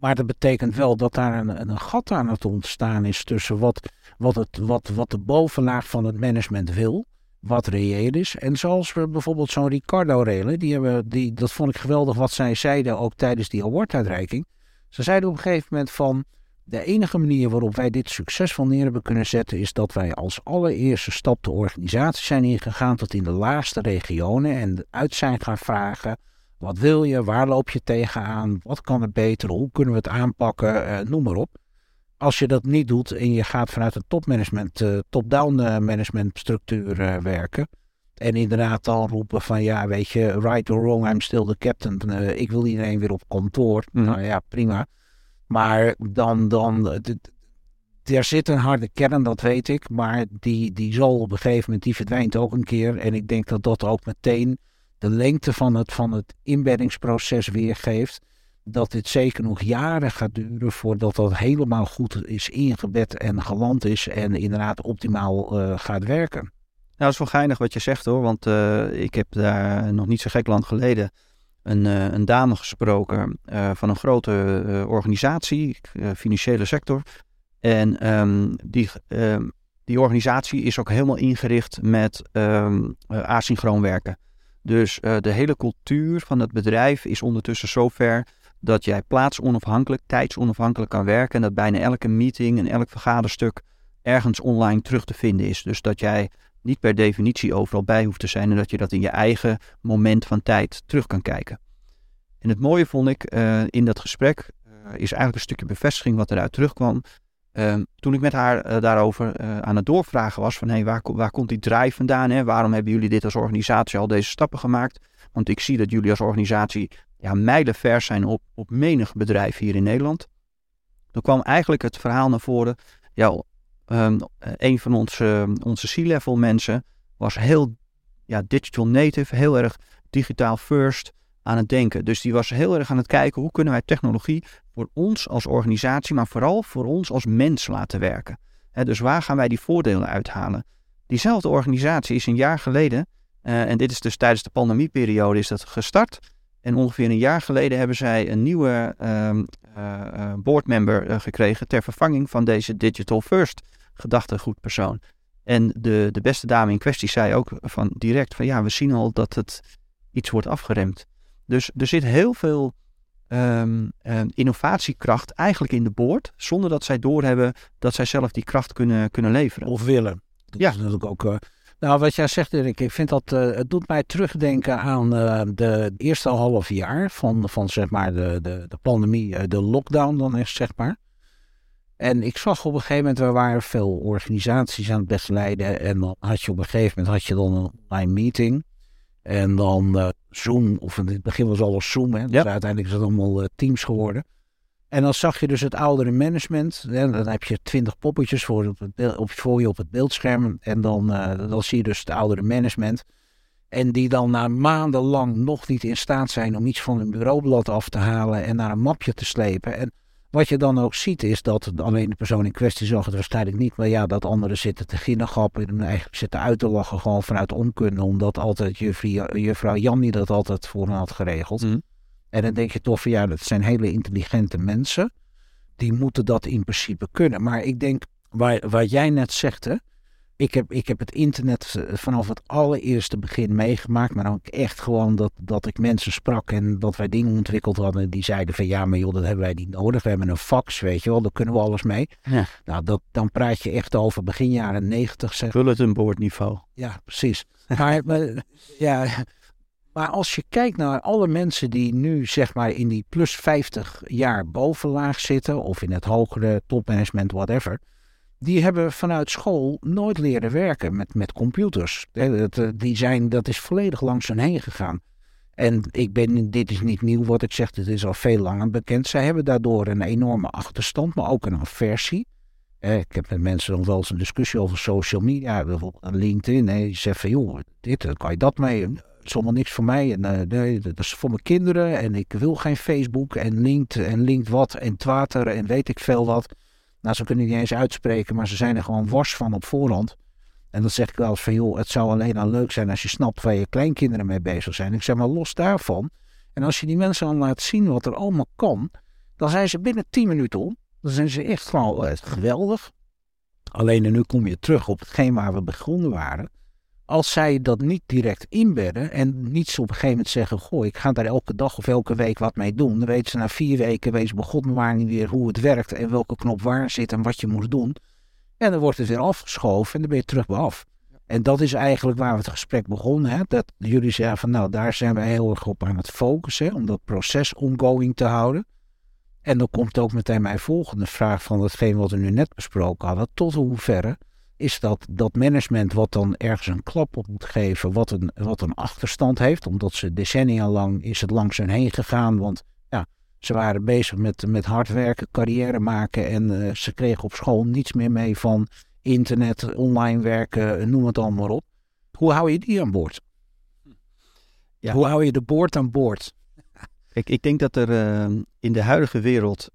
maar dat betekent wel dat daar een, een gat aan het ontstaan is tussen wat, wat, het, wat, wat de bovenlaag van het management wil wat reëel is. En zoals we bijvoorbeeld zo'n Ricardo Relen, die hebben, die, dat vond ik geweldig wat zij zeiden ook tijdens die awarduitreiking. Ze zeiden op een gegeven moment van, de enige manier waarop wij dit succesvol neer hebben kunnen zetten, is dat wij als allereerste stap de organisatie zijn ingegaan tot in de laagste regionen en uit zijn gaan vragen, wat wil je, waar loop je tegenaan, wat kan er beter, hoe kunnen we het aanpakken, eh, noem maar op als je dat niet doet en je gaat vanuit een topmanagement, uh, top-down uh, managementstructuur uh, werken. En inderdaad dan roepen van ja, weet je, right or wrong, I'm still the captain. ik wil iedereen weer op kantoor. Mm. Nou ja, prima. Maar dan, dan, er zit een harde kern, dat weet ik. Maar die, die zal op een gegeven moment, die verdwijnt ook een keer. En ik denk dat dat ook meteen de lengte van het, van het inbeddingsproces weergeeft dat dit zeker nog jaren gaat duren voordat dat helemaal goed is ingebed en geland is en inderdaad optimaal uh, gaat werken. Nou, dat is wel geinig wat je zegt hoor, want uh, ik heb daar nog niet zo gek lang geleden een, uh, een dame gesproken van een grote organisatie, financiële sector. En um, die, um, die organisatie is ook helemaal ingericht met um, asynchroon werken. Dus de hele cultuur van het bedrijf is ondertussen zover dat jij plaatsonafhankelijk, tijdsonafhankelijk kan werken en dat bijna elke meeting en elk vergaderstuk ergens online terug te vinden is. Dus dat jij niet per definitie overal bij hoeft te zijn en dat je dat in je eigen moment van tijd terug kan kijken. En het mooie vond ik in dat gesprek, is eigenlijk een stukje bevestiging wat eruit terugkwam. Ehm, toen ik met haar daarover aan het doorvragen was van hey, waar, waar komt die drive vandaan? Hè? Waarom hebben jullie dit als organisatie al deze stappen gemaakt? Want ik zie dat jullie als organisatie ja, mijlenver zijn op, op menig bedrijf hier in Nederland. Toen kwam eigenlijk het verhaal naar voren. Ja, um, een van onze, onze C-level mensen was heel ja, digital native, heel erg digitaal first aan het denken. Dus die was heel erg aan het kijken hoe kunnen wij technologie voor ons als organisatie, maar vooral voor ons als mens laten werken. dus waar gaan wij die voordelen uithalen? Diezelfde organisatie is een jaar geleden, uh, en dit is dus tijdens de pandemieperiode is dat gestart. En ongeveer een jaar geleden hebben zij een nieuwe um, uh, boardmember gekregen ter vervanging van deze digital first gedachtegoedpersoon. En de, de beste dame in kwestie zei ook van direct van ja, we zien al dat het iets wordt afgeremd. Dus er zit heel veel um, innovatiekracht eigenlijk in de boord, zonder dat zij doorhebben dat zij zelf die kracht kunnen, kunnen leveren. Of willen. Dat ja. is natuurlijk ook. Nou, wat jij zegt, Erik, ik vind dat uh, het doet mij terugdenken aan uh, de eerste half jaar van, van zeg maar de, de, de pandemie, de lockdown dan is zeg maar. En ik zag op een gegeven moment, er waren veel organisaties aan het begeleiden. En dan had je op een gegeven moment had je dan een online meeting. En dan uh, Zoom, of in het begin was alles Zoom. Hè, dus uiteindelijk is het allemaal Teams geworden. En dan zag je dus het oudere management. Hè, dan heb je twintig poppetjes voor, op het voor je op het beeldscherm. En dan, uh, dan zie je dus het oudere management. En die dan na maandenlang nog niet in staat zijn om iets van hun bureaublad af te halen en naar een mapje te slepen. En wat je dan ook ziet is dat alleen de persoon in kwestie zag het waarschijnlijk niet. Maar ja, dat anderen zitten te ginnegappen en eigenlijk zitten uit te lachen gewoon vanuit onkunde. Omdat altijd juffrouw, juffrouw Jannie dat altijd voor hen had geregeld. Mhm. En dan denk je toch van ja, dat zijn hele intelligente mensen. Die moeten dat in principe kunnen. Maar ik denk, waar, wat jij net zegt hè ik heb, ik heb het internet eh, vanaf het allereerste begin meegemaakt. Maar ook echt gewoon dat, dat ik mensen sprak en dat wij dingen ontwikkeld hadden. Die zeiden van ja, maar joh, dat hebben wij niet nodig. We hebben een fax, weet je wel, daar kunnen we alles mee. Ja. Nou, dat, dan praat je echt over begin jaren negentig. Zeg. Bulletin board niveau. Ja, precies. maar, ja, maar als je kijkt naar alle mensen die nu zeg maar in die plus 50 jaar bovenlaag zitten. Of in het hogere topmanagement, whatever die hebben vanuit school nooit leren werken met, met computers. Dat, eh, die zijn, dat is volledig langs hun heen gegaan. En ik ben, dit is niet nieuw wat ik zeg, dit is al veel langer bekend. Zij hebben daardoor een enorme achterstand, maar ook een aversie. Eh, ik heb met mensen nog wel eens een discussie over social media, bijvoorbeeld LinkedIn. Hè. Je zegt van, joh, dit, kan je dat mee? Het is allemaal niks voor mij. En, uh, nee, dat is voor mijn kinderen. En ik wil geen Facebook en LinkedIn en LinkedIn wat en Twitter en weet ik veel wat. Nou, ze kunnen het niet eens uitspreken, maar ze zijn er gewoon wars van op voorhand. En dan zeg ik wel eens van, joh, het zou alleen al leuk zijn als je snapt waar je kleinkinderen mee bezig zijn. Ik zeg maar, los daarvan. En als je die mensen dan laat zien wat er allemaal kan, dan zijn ze binnen 10 minuten om. Dan zijn ze echt gewoon uh, geweldig. Alleen en nu kom je terug op hetgeen waar we begonnen waren als zij dat niet direct inbedden en niet op een gegeven moment zeggen: Goh, ik ga daar elke dag of elke week wat mee doen. Dan weten ze na vier weken, wees begonnen maar niet weer hoe het werkt en welke knop waar zit en wat je moet doen. En dan wordt het weer afgeschoven en dan ben je terug bij af. En dat is eigenlijk waar we het gesprek begonnen. Hè? Dat jullie zeggen van nou, daar zijn we heel erg op aan het focussen. Om dat proces ongoing te houden. En dan komt ook meteen mijn volgende vraag van hetgeen wat we nu net besproken hadden. Tot hoeverre is dat dat management wat dan ergens een klap op moet geven, wat een, wat een achterstand heeft, omdat ze decennia lang is het langs hun heen gegaan, want ja, ze waren bezig met, met hard werken, carrière maken en uh, ze kregen op school niets meer mee van internet, online werken, noem het allemaal op. Hoe hou je die aan boord? Ja. Hoe hou je de boord aan boord? Ik, denk dat er uh, in de huidige wereld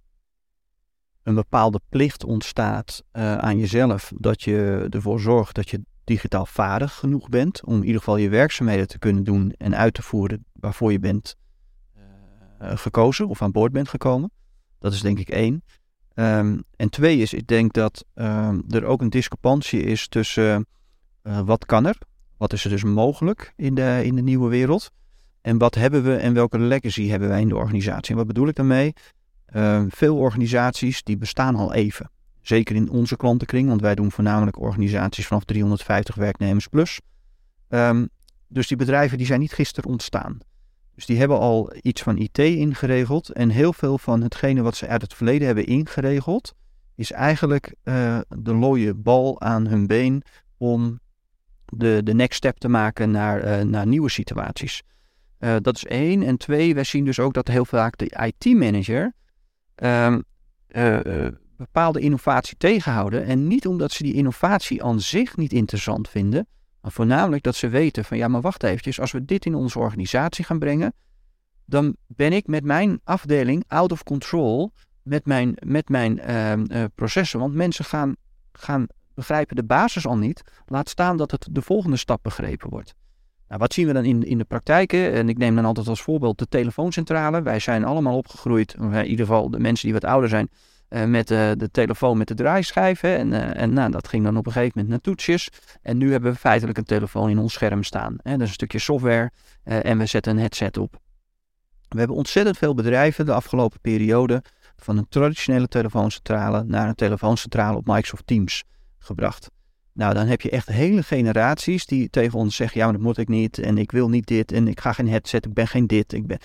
een bepaalde plicht ontstaat uh, aan jezelf. Dat je ervoor zorgt dat je digitaal vaardig genoeg bent. Om in ieder geval je werkzaamheden te kunnen doen en uit te voeren waarvoor je bent uh, gekozen of aan boord bent gekomen. Dat is denk ik één. Um, en twee is, ik denk dat um, er ook een discrepantie is tussen uh, wat kan er, wat is er dus mogelijk in de, in de nieuwe wereld. En wat hebben we en welke legacy hebben wij in de organisatie? En wat bedoel ik daarmee? Uh, veel organisaties die bestaan al even. Zeker in onze klantenkring, want wij doen voornamelijk organisaties vanaf 350 werknemers plus. Um, dus die bedrijven die zijn niet gisteren ontstaan. Dus die hebben al iets van IT ingeregeld. En heel veel van hetgene wat ze uit het verleden hebben ingeregeld, is eigenlijk uh, de looie bal aan hun been om de, de next step te maken naar, uh, naar nieuwe situaties. Uh, dat is één. En twee, wij zien dus ook dat heel vaak de IT-manager um, bepaalde innovatie tegenhouden. En niet omdat ze die innovatie aan zich niet interessant vinden, maar voornamelijk dat ze weten van ja, maar wacht eventjes, als we dit in onze organisatie gaan brengen, dan ben ik met mijn afdeling out of control met mijn, met mijn uh, processen. Want mensen gaan, gaan begrijpen de basis al niet. Laat staan dat het de volgende stap begrepen wordt. Nou, wat zien we dan in, in de praktijk? En ik neem dan altijd als voorbeeld de telefooncentrale. Wij zijn allemaal opgegroeid, in ieder geval de mensen die wat ouder zijn, uh, met uh, de telefoon met de draaischijf. En, en nou, dat ging dan op een gegeven moment naar toetsjes. En nu hebben we feitelijk een telefoon in ons scherm staan. Hè? Dat is een stukje software en we zetten een headset op. We hebben ontzettend veel bedrijven de afgelopen periode van een traditionele telefooncentrale naar een telefooncentrale op Microsoft Teams gebracht. Nou, dan heb je echt hele generaties die tegen ons zeggen: ja, maar dat moet ik niet en ik wil niet dit en ik ga geen headset, ik ben geen dit. Ik ben...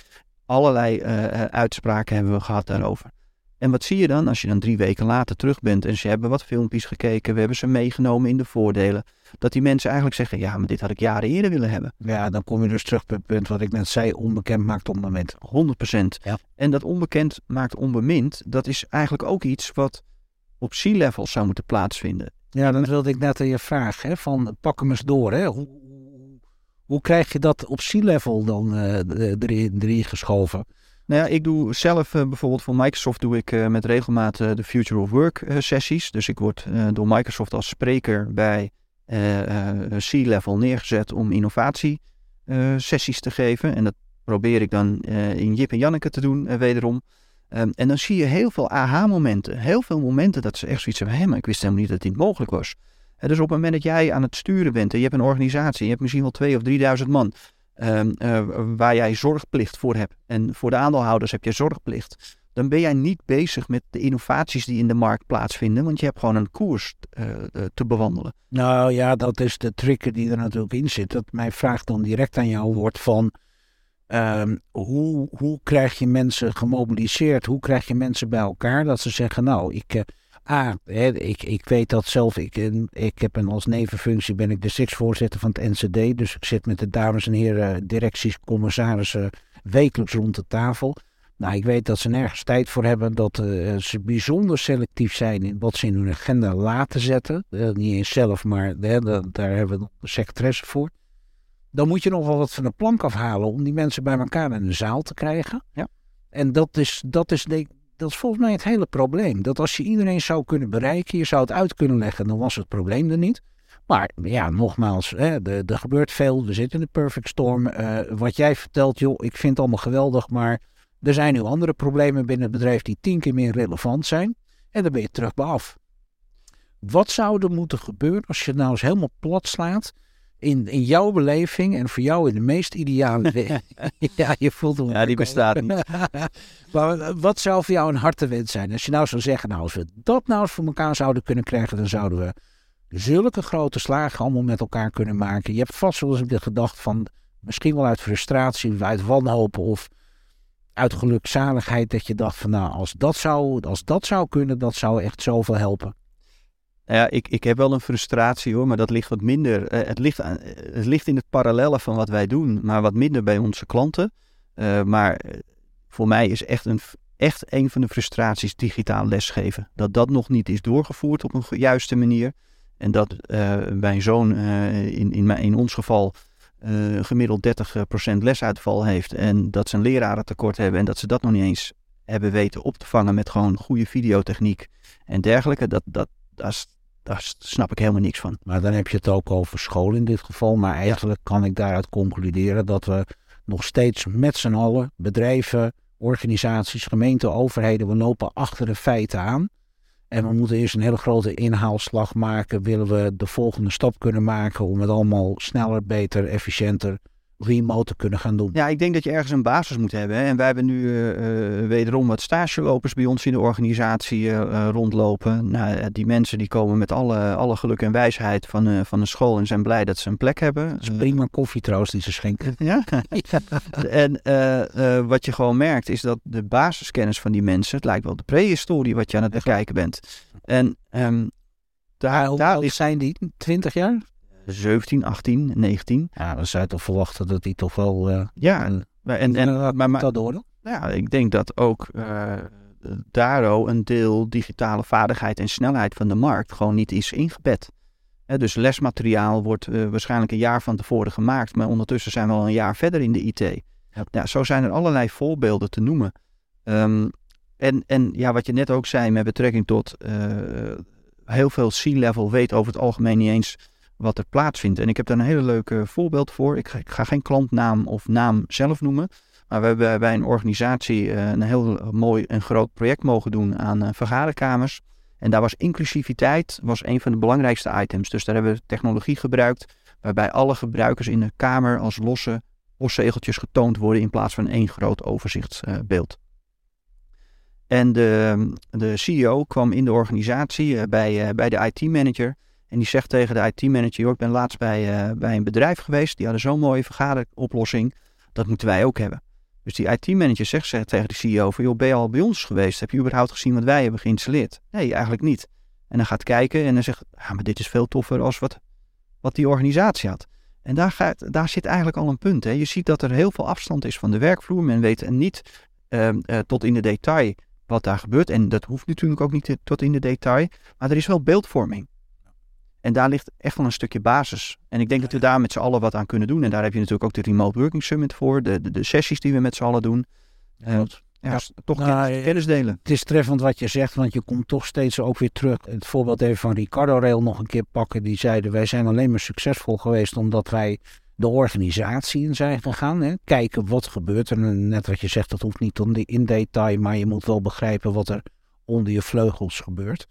Allerlei uitspraken hebben we gehad daarover. En wat zie je dan als je dan drie weken later terug bent en ze hebben wat filmpjes gekeken, we hebben ze meegenomen in de voordelen, dat die mensen eigenlijk zeggen, ja, maar dit had ik jaren eerder willen hebben. Ja, dan kom je dus terug bij het punt wat ik net zei, onbekend maakt onbemind. 100%. Ja. En dat onbekend maakt onbemind, dat is eigenlijk ook iets wat op C-level zou moeten plaatsvinden. Ja, dan wilde ik net aan je vraag, hè, van pak hem eens door. Hè. Hoe, hoe krijg je dat op C-level dan uh, erin, geschoven? Nou ja, ik doe zelf uh, bijvoorbeeld voor Microsoft doe ik uh, met regelmaat de Future of Work sessies. Dus ik word door Microsoft als spreker bij C-level neergezet om innovatie sessies te geven. En dat probeer ik dan in Jip en Janneke te doen wederom. Um, en dan zie je heel veel aha-momenten. Heel veel momenten dat ze echt zoiets hebben. Hé, maar ik wist helemaal niet dat dit mogelijk was. dus op het moment dat jij aan het sturen bent en je hebt een organisatie, je hebt misschien wel twee of drieduizend man. Um, uh, waar jij zorgplicht voor hebt. En voor de aandeelhouders heb je zorgplicht. Dan ben jij niet bezig met de innovaties die in de markt plaatsvinden. Want je hebt gewoon een koers uh, te bewandelen. Nou ja, dat is de trick die er natuurlijk in zit. Dat mijn vraag dan direct aan jou wordt van... Um, hoe, hoe krijg je mensen gemobiliseerd? Hoe krijg je mensen bij elkaar dat ze zeggen... Nou, ik... Ah, hè, ik, ik weet dat zelf. Ik, ik heb een, als nevenfunctie ben ik de zitsvoorzitter van het NCD. Dus ik zit met de dames en heren directies, commissarissen wekelijks rond de tafel. Nou, ik weet dat ze nergens tijd voor hebben. Dat ze bijzonder selectief zijn in wat ze in hun agenda laten zetten. Niet eens zelf, maar daar hebben we de secretaresse voor. Dan moet je nog wel wat van de plank afhalen om die mensen bij elkaar in de zaal te krijgen. Ja. En dat is, dat is denk dat is volgens mij het hele probleem. Dat als je iedereen zou kunnen bereiken, je zou het uit kunnen leggen, dan was het probleem er niet. Maar ja, nogmaals, hè, er, er gebeurt veel. We zitten in de perfect storm. Uh, wat jij vertelt, joh, ik vind het allemaal geweldig. Maar er zijn nu andere problemen binnen het bedrijf die tien keer meer relevant zijn. En dan ben je terug bij af. Wat zou er moeten gebeuren als je het nou eens helemaal plat slaat? In, in jouw beleving en voor jou in de meest ideale [laughs] weg. ja, je voelt hem. Ja, die bestaat niet. [laughs] maar wat zou voor jou een hartewens zijn? Als je nou zou zeggen, nou, als we dat nou eens voor elkaar zouden kunnen krijgen, dan zouden we zulke grote slagen allemaal met elkaar kunnen maken. Je hebt vast wel eens de gedacht van, misschien wel uit frustratie, uit wanhoop of uit gelukzaligheid, dat je dacht van, nou, als dat zou, als dat zou kunnen, dat zou echt zoveel helpen. Nou ja, ik, ik heb wel een frustratie hoor, maar dat ligt wat minder. Uh, het, ligt aan, het ligt in het parallelle van wat wij doen, maar wat minder bij onze klanten. Uh, maar eh, voor mij is echt een, echt een van de frustraties digitaal lesgeven. Dat dat nog niet is doorgevoerd op een juiste manier. En dat uh, mijn zoon in, in, in ons geval gemiddeld 30% lesuitval heeft. En dat ze een lerarentekort hebben en dat ze dat nog niet eens hebben weten op te vangen met gewoon goede videotechniek en dergelijke. Dat, dat, dat is daar snap ik helemaal niks van. Maar dan heb je het ook over school in dit geval. Maar eigenlijk kan ik daaruit concluderen dat we nog steeds met z'n allen, bedrijven, organisaties, gemeenten, overheden, we lopen achter de feiten aan. En we moeten eerst een hele grote inhaalslag maken. Willen we de volgende stap kunnen maken om het allemaal sneller, beter, efficiënter, remote te kunnen gaan doen. Ja, ik denk dat je ergens een basis moet hebben. Hè. En wij hebben nu uh, uh, wederom wat stagelopers bij ons in de organisatie uh, rondlopen. Nou, die mensen die komen met alle, alle geluk en wijsheid van, van de school en zijn blij dat ze een plek hebben. Het is prima koffie trouwens die ze schenken. [laughs] ja. en wat je gewoon merkt is dat de basiskennis van die mensen, het lijkt wel de prehistorie wat je aan het bekijken bent. En um, daar, daar is... zijn die? 20 jaar? 17, 18, 19. Ja, dan zou je toch verwachten dat die toch wel... Uh, ja, en, en, en, maar, maar, dat door Ja, ik denk dat ook uh, Daro een deel digitale vaardigheid en snelheid van de markt gewoon niet is ingebed. dus lesmateriaal wordt uh, waarschijnlijk een jaar van tevoren gemaakt, maar ondertussen zijn we al een jaar verder in de IT. Ja. ja zo zijn er allerlei voorbeelden te noemen. Um, en, en ja, wat je net ook zei met betrekking tot heel veel C-level weet over het algemeen niet eens wat er plaatsvindt. En ik heb daar een hele leuke voorbeeld voor. Ik ga, geen klantnaam of naam zelf noemen. Maar we hebben bij een organisatie eh, een heel mooi en groot project mogen doen aan uh, vergaderkamers. En daar was inclusiviteit was een van de belangrijkste items. Dus daar hebben we technologie gebruikt waarbij alle gebruikers in de kamer als losse postzegeltjes getoond worden in plaats van één groot overzichtsbeeld. En de, de CEO kwam in de organisatie eh, bij, bij de IT-manager en die zegt tegen de IT-manager, joh, ik ben laatst bij, uh, bij een bedrijf geweest, die hadden zo'n mooie vergaderoplossing, dat moeten wij ook hebben. Dus die IT-manager zegt, tegen de CEO van, joh, ben je al bij ons geweest? Heb je überhaupt gezien wat wij hebben geïnstalleerd? Nee, eigenlijk niet. En dan gaat kijken en dan zegt, maar dit is veel toffer als wat, wat die organisatie had. En daar, gaat, daar zit eigenlijk al een punt. Hè. Je ziet dat er heel veel afstand is van de werkvloer. Men weet niet uh, uh, tot in de detail wat daar gebeurt. En dat hoeft natuurlijk ook niet tot in de detail. Maar er is wel beeldvorming. En daar ligt echt wel een stukje basis. En ik denk dat we daar met z'n allen wat aan kunnen doen. En daar heb je natuurlijk ook de Remote Working Summit voor. De, de, de sessies die we met z'n allen doen. Uh, ja, toch nou, kennis delen. Het is treffend wat je zegt, want je komt toch steeds ook weer terug. Het voorbeeld even van Ricardo Rail nog een keer pakken. Die zeiden, wij zijn alleen maar succesvol geweest omdat wij de organisatie in zijn gegaan. Hè? Kijken wat gebeurt er. En net wat je zegt, dat hoeft niet in detail, maar je moet wel begrijpen wat er onder je vleugels gebeurt.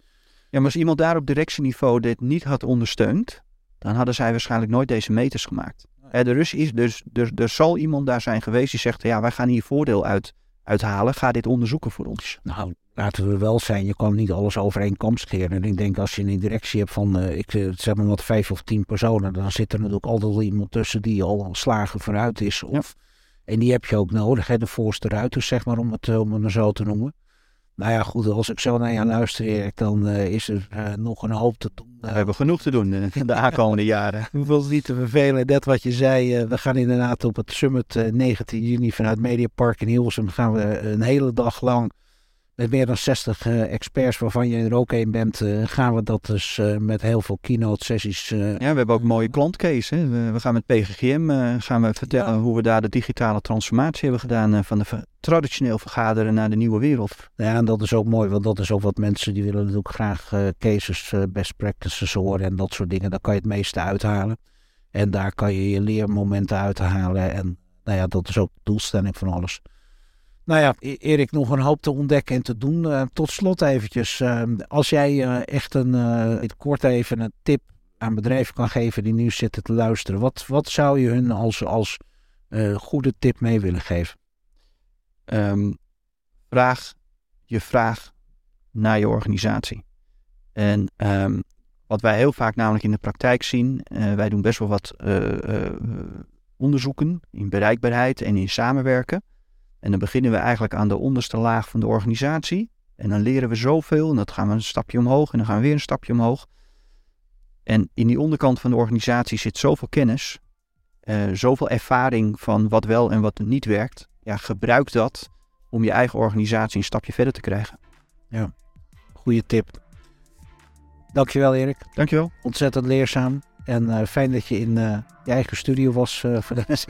Ja, maar als iemand daar op directieniveau dit niet had ondersteund, dan hadden zij waarschijnlijk nooit deze meters gemaakt. de Rus is dus, er, er zal iemand daar zijn geweest die zegt, ja, wij gaan hier voordeel uit, uithalen, ga dit onderzoeken voor ons. Nou, laten we wel zijn, je kan niet alles over één kam scheren. En ik denk als je een directie hebt van, uh, ik eh, zeg maar wat, vijf of tien personen, dan zit er natuurlijk altijd iemand tussen die al slagen vooruit is. Of, En die heb je ook nodig, hè, de voorste ruiters, zeg maar, om het, om het zo te noemen. Nou ja, goed, als ik zo naar je luister, Erik, dan uh, is er uh, nog een hoop te doen. we hebben genoeg te doen in de aankomende [laughs] jaren. We willen niet te vervelen. Net wat je zei, uh, we gaan inderdaad op het summit 19 juni vanuit Mediapark in Hilversum gaan we een hele dag lang met meer dan 60 uh, experts, waarvan je er ook een bent, uh, gaan we dat dus uh, met heel veel keynote sessies. ja, we hebben ook mooie klantcase. Hè? We, we, gaan met PGGM gaan we vertellen ja. hoe we daar de digitale transformatie hebben gedaan van de traditioneel vergaderen naar de nieuwe wereld. Ja, en dat is ook mooi, want dat is ook wat mensen die willen natuurlijk graag cases, best practices horen en dat soort dingen. Daar kan je het meeste uithalen. En daar kan je je leermomenten uithalen. En nou ja, dat is ook de doelstelling van alles. Nou ja, e- Erik, nog een hoop te ontdekken en te doen. Uh, tot slot eventjes, uh, als jij uh, echt een, kort even een tip aan bedrijven kan geven die nu zitten te luisteren. Wat, wat zou je hun als, als goede tip mee willen geven? Um, vraag je vraag naar je organisatie. En um, wat wij heel vaak namelijk in de praktijk zien, wij doen best wel wat onderzoeken in bereikbaarheid en in samenwerken. En dan beginnen we eigenlijk aan de onderste laag van de organisatie. En dan leren we zoveel. En dat gaan we een stapje omhoog. En dan gaan we weer een stapje omhoog. En in die onderkant van de organisatie zit zoveel kennis. Uh, zoveel ervaring van wat wel en wat niet werkt. Ja, gebruik dat om je eigen organisatie een stapje verder te krijgen. Ja, goede tip. Dankjewel Erik. Dankjewel. Ontzettend leerzaam. En uh, fijn dat je in uh, je eigen studio was uh, voor deze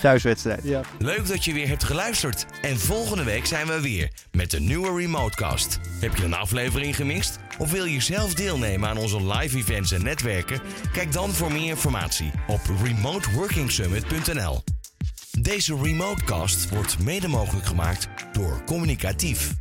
thuiswedstrijd. Ja. Leuk dat je weer hebt geluisterd. En volgende week zijn we weer met een nieuwe Remotecast. Heb je een aflevering gemist? Of wil je zelf deelnemen aan onze live events en netwerken? Kijk dan voor meer informatie op remoteworkingsummit.nl. Deze Remotecast wordt mede mogelijk gemaakt door Communicatief.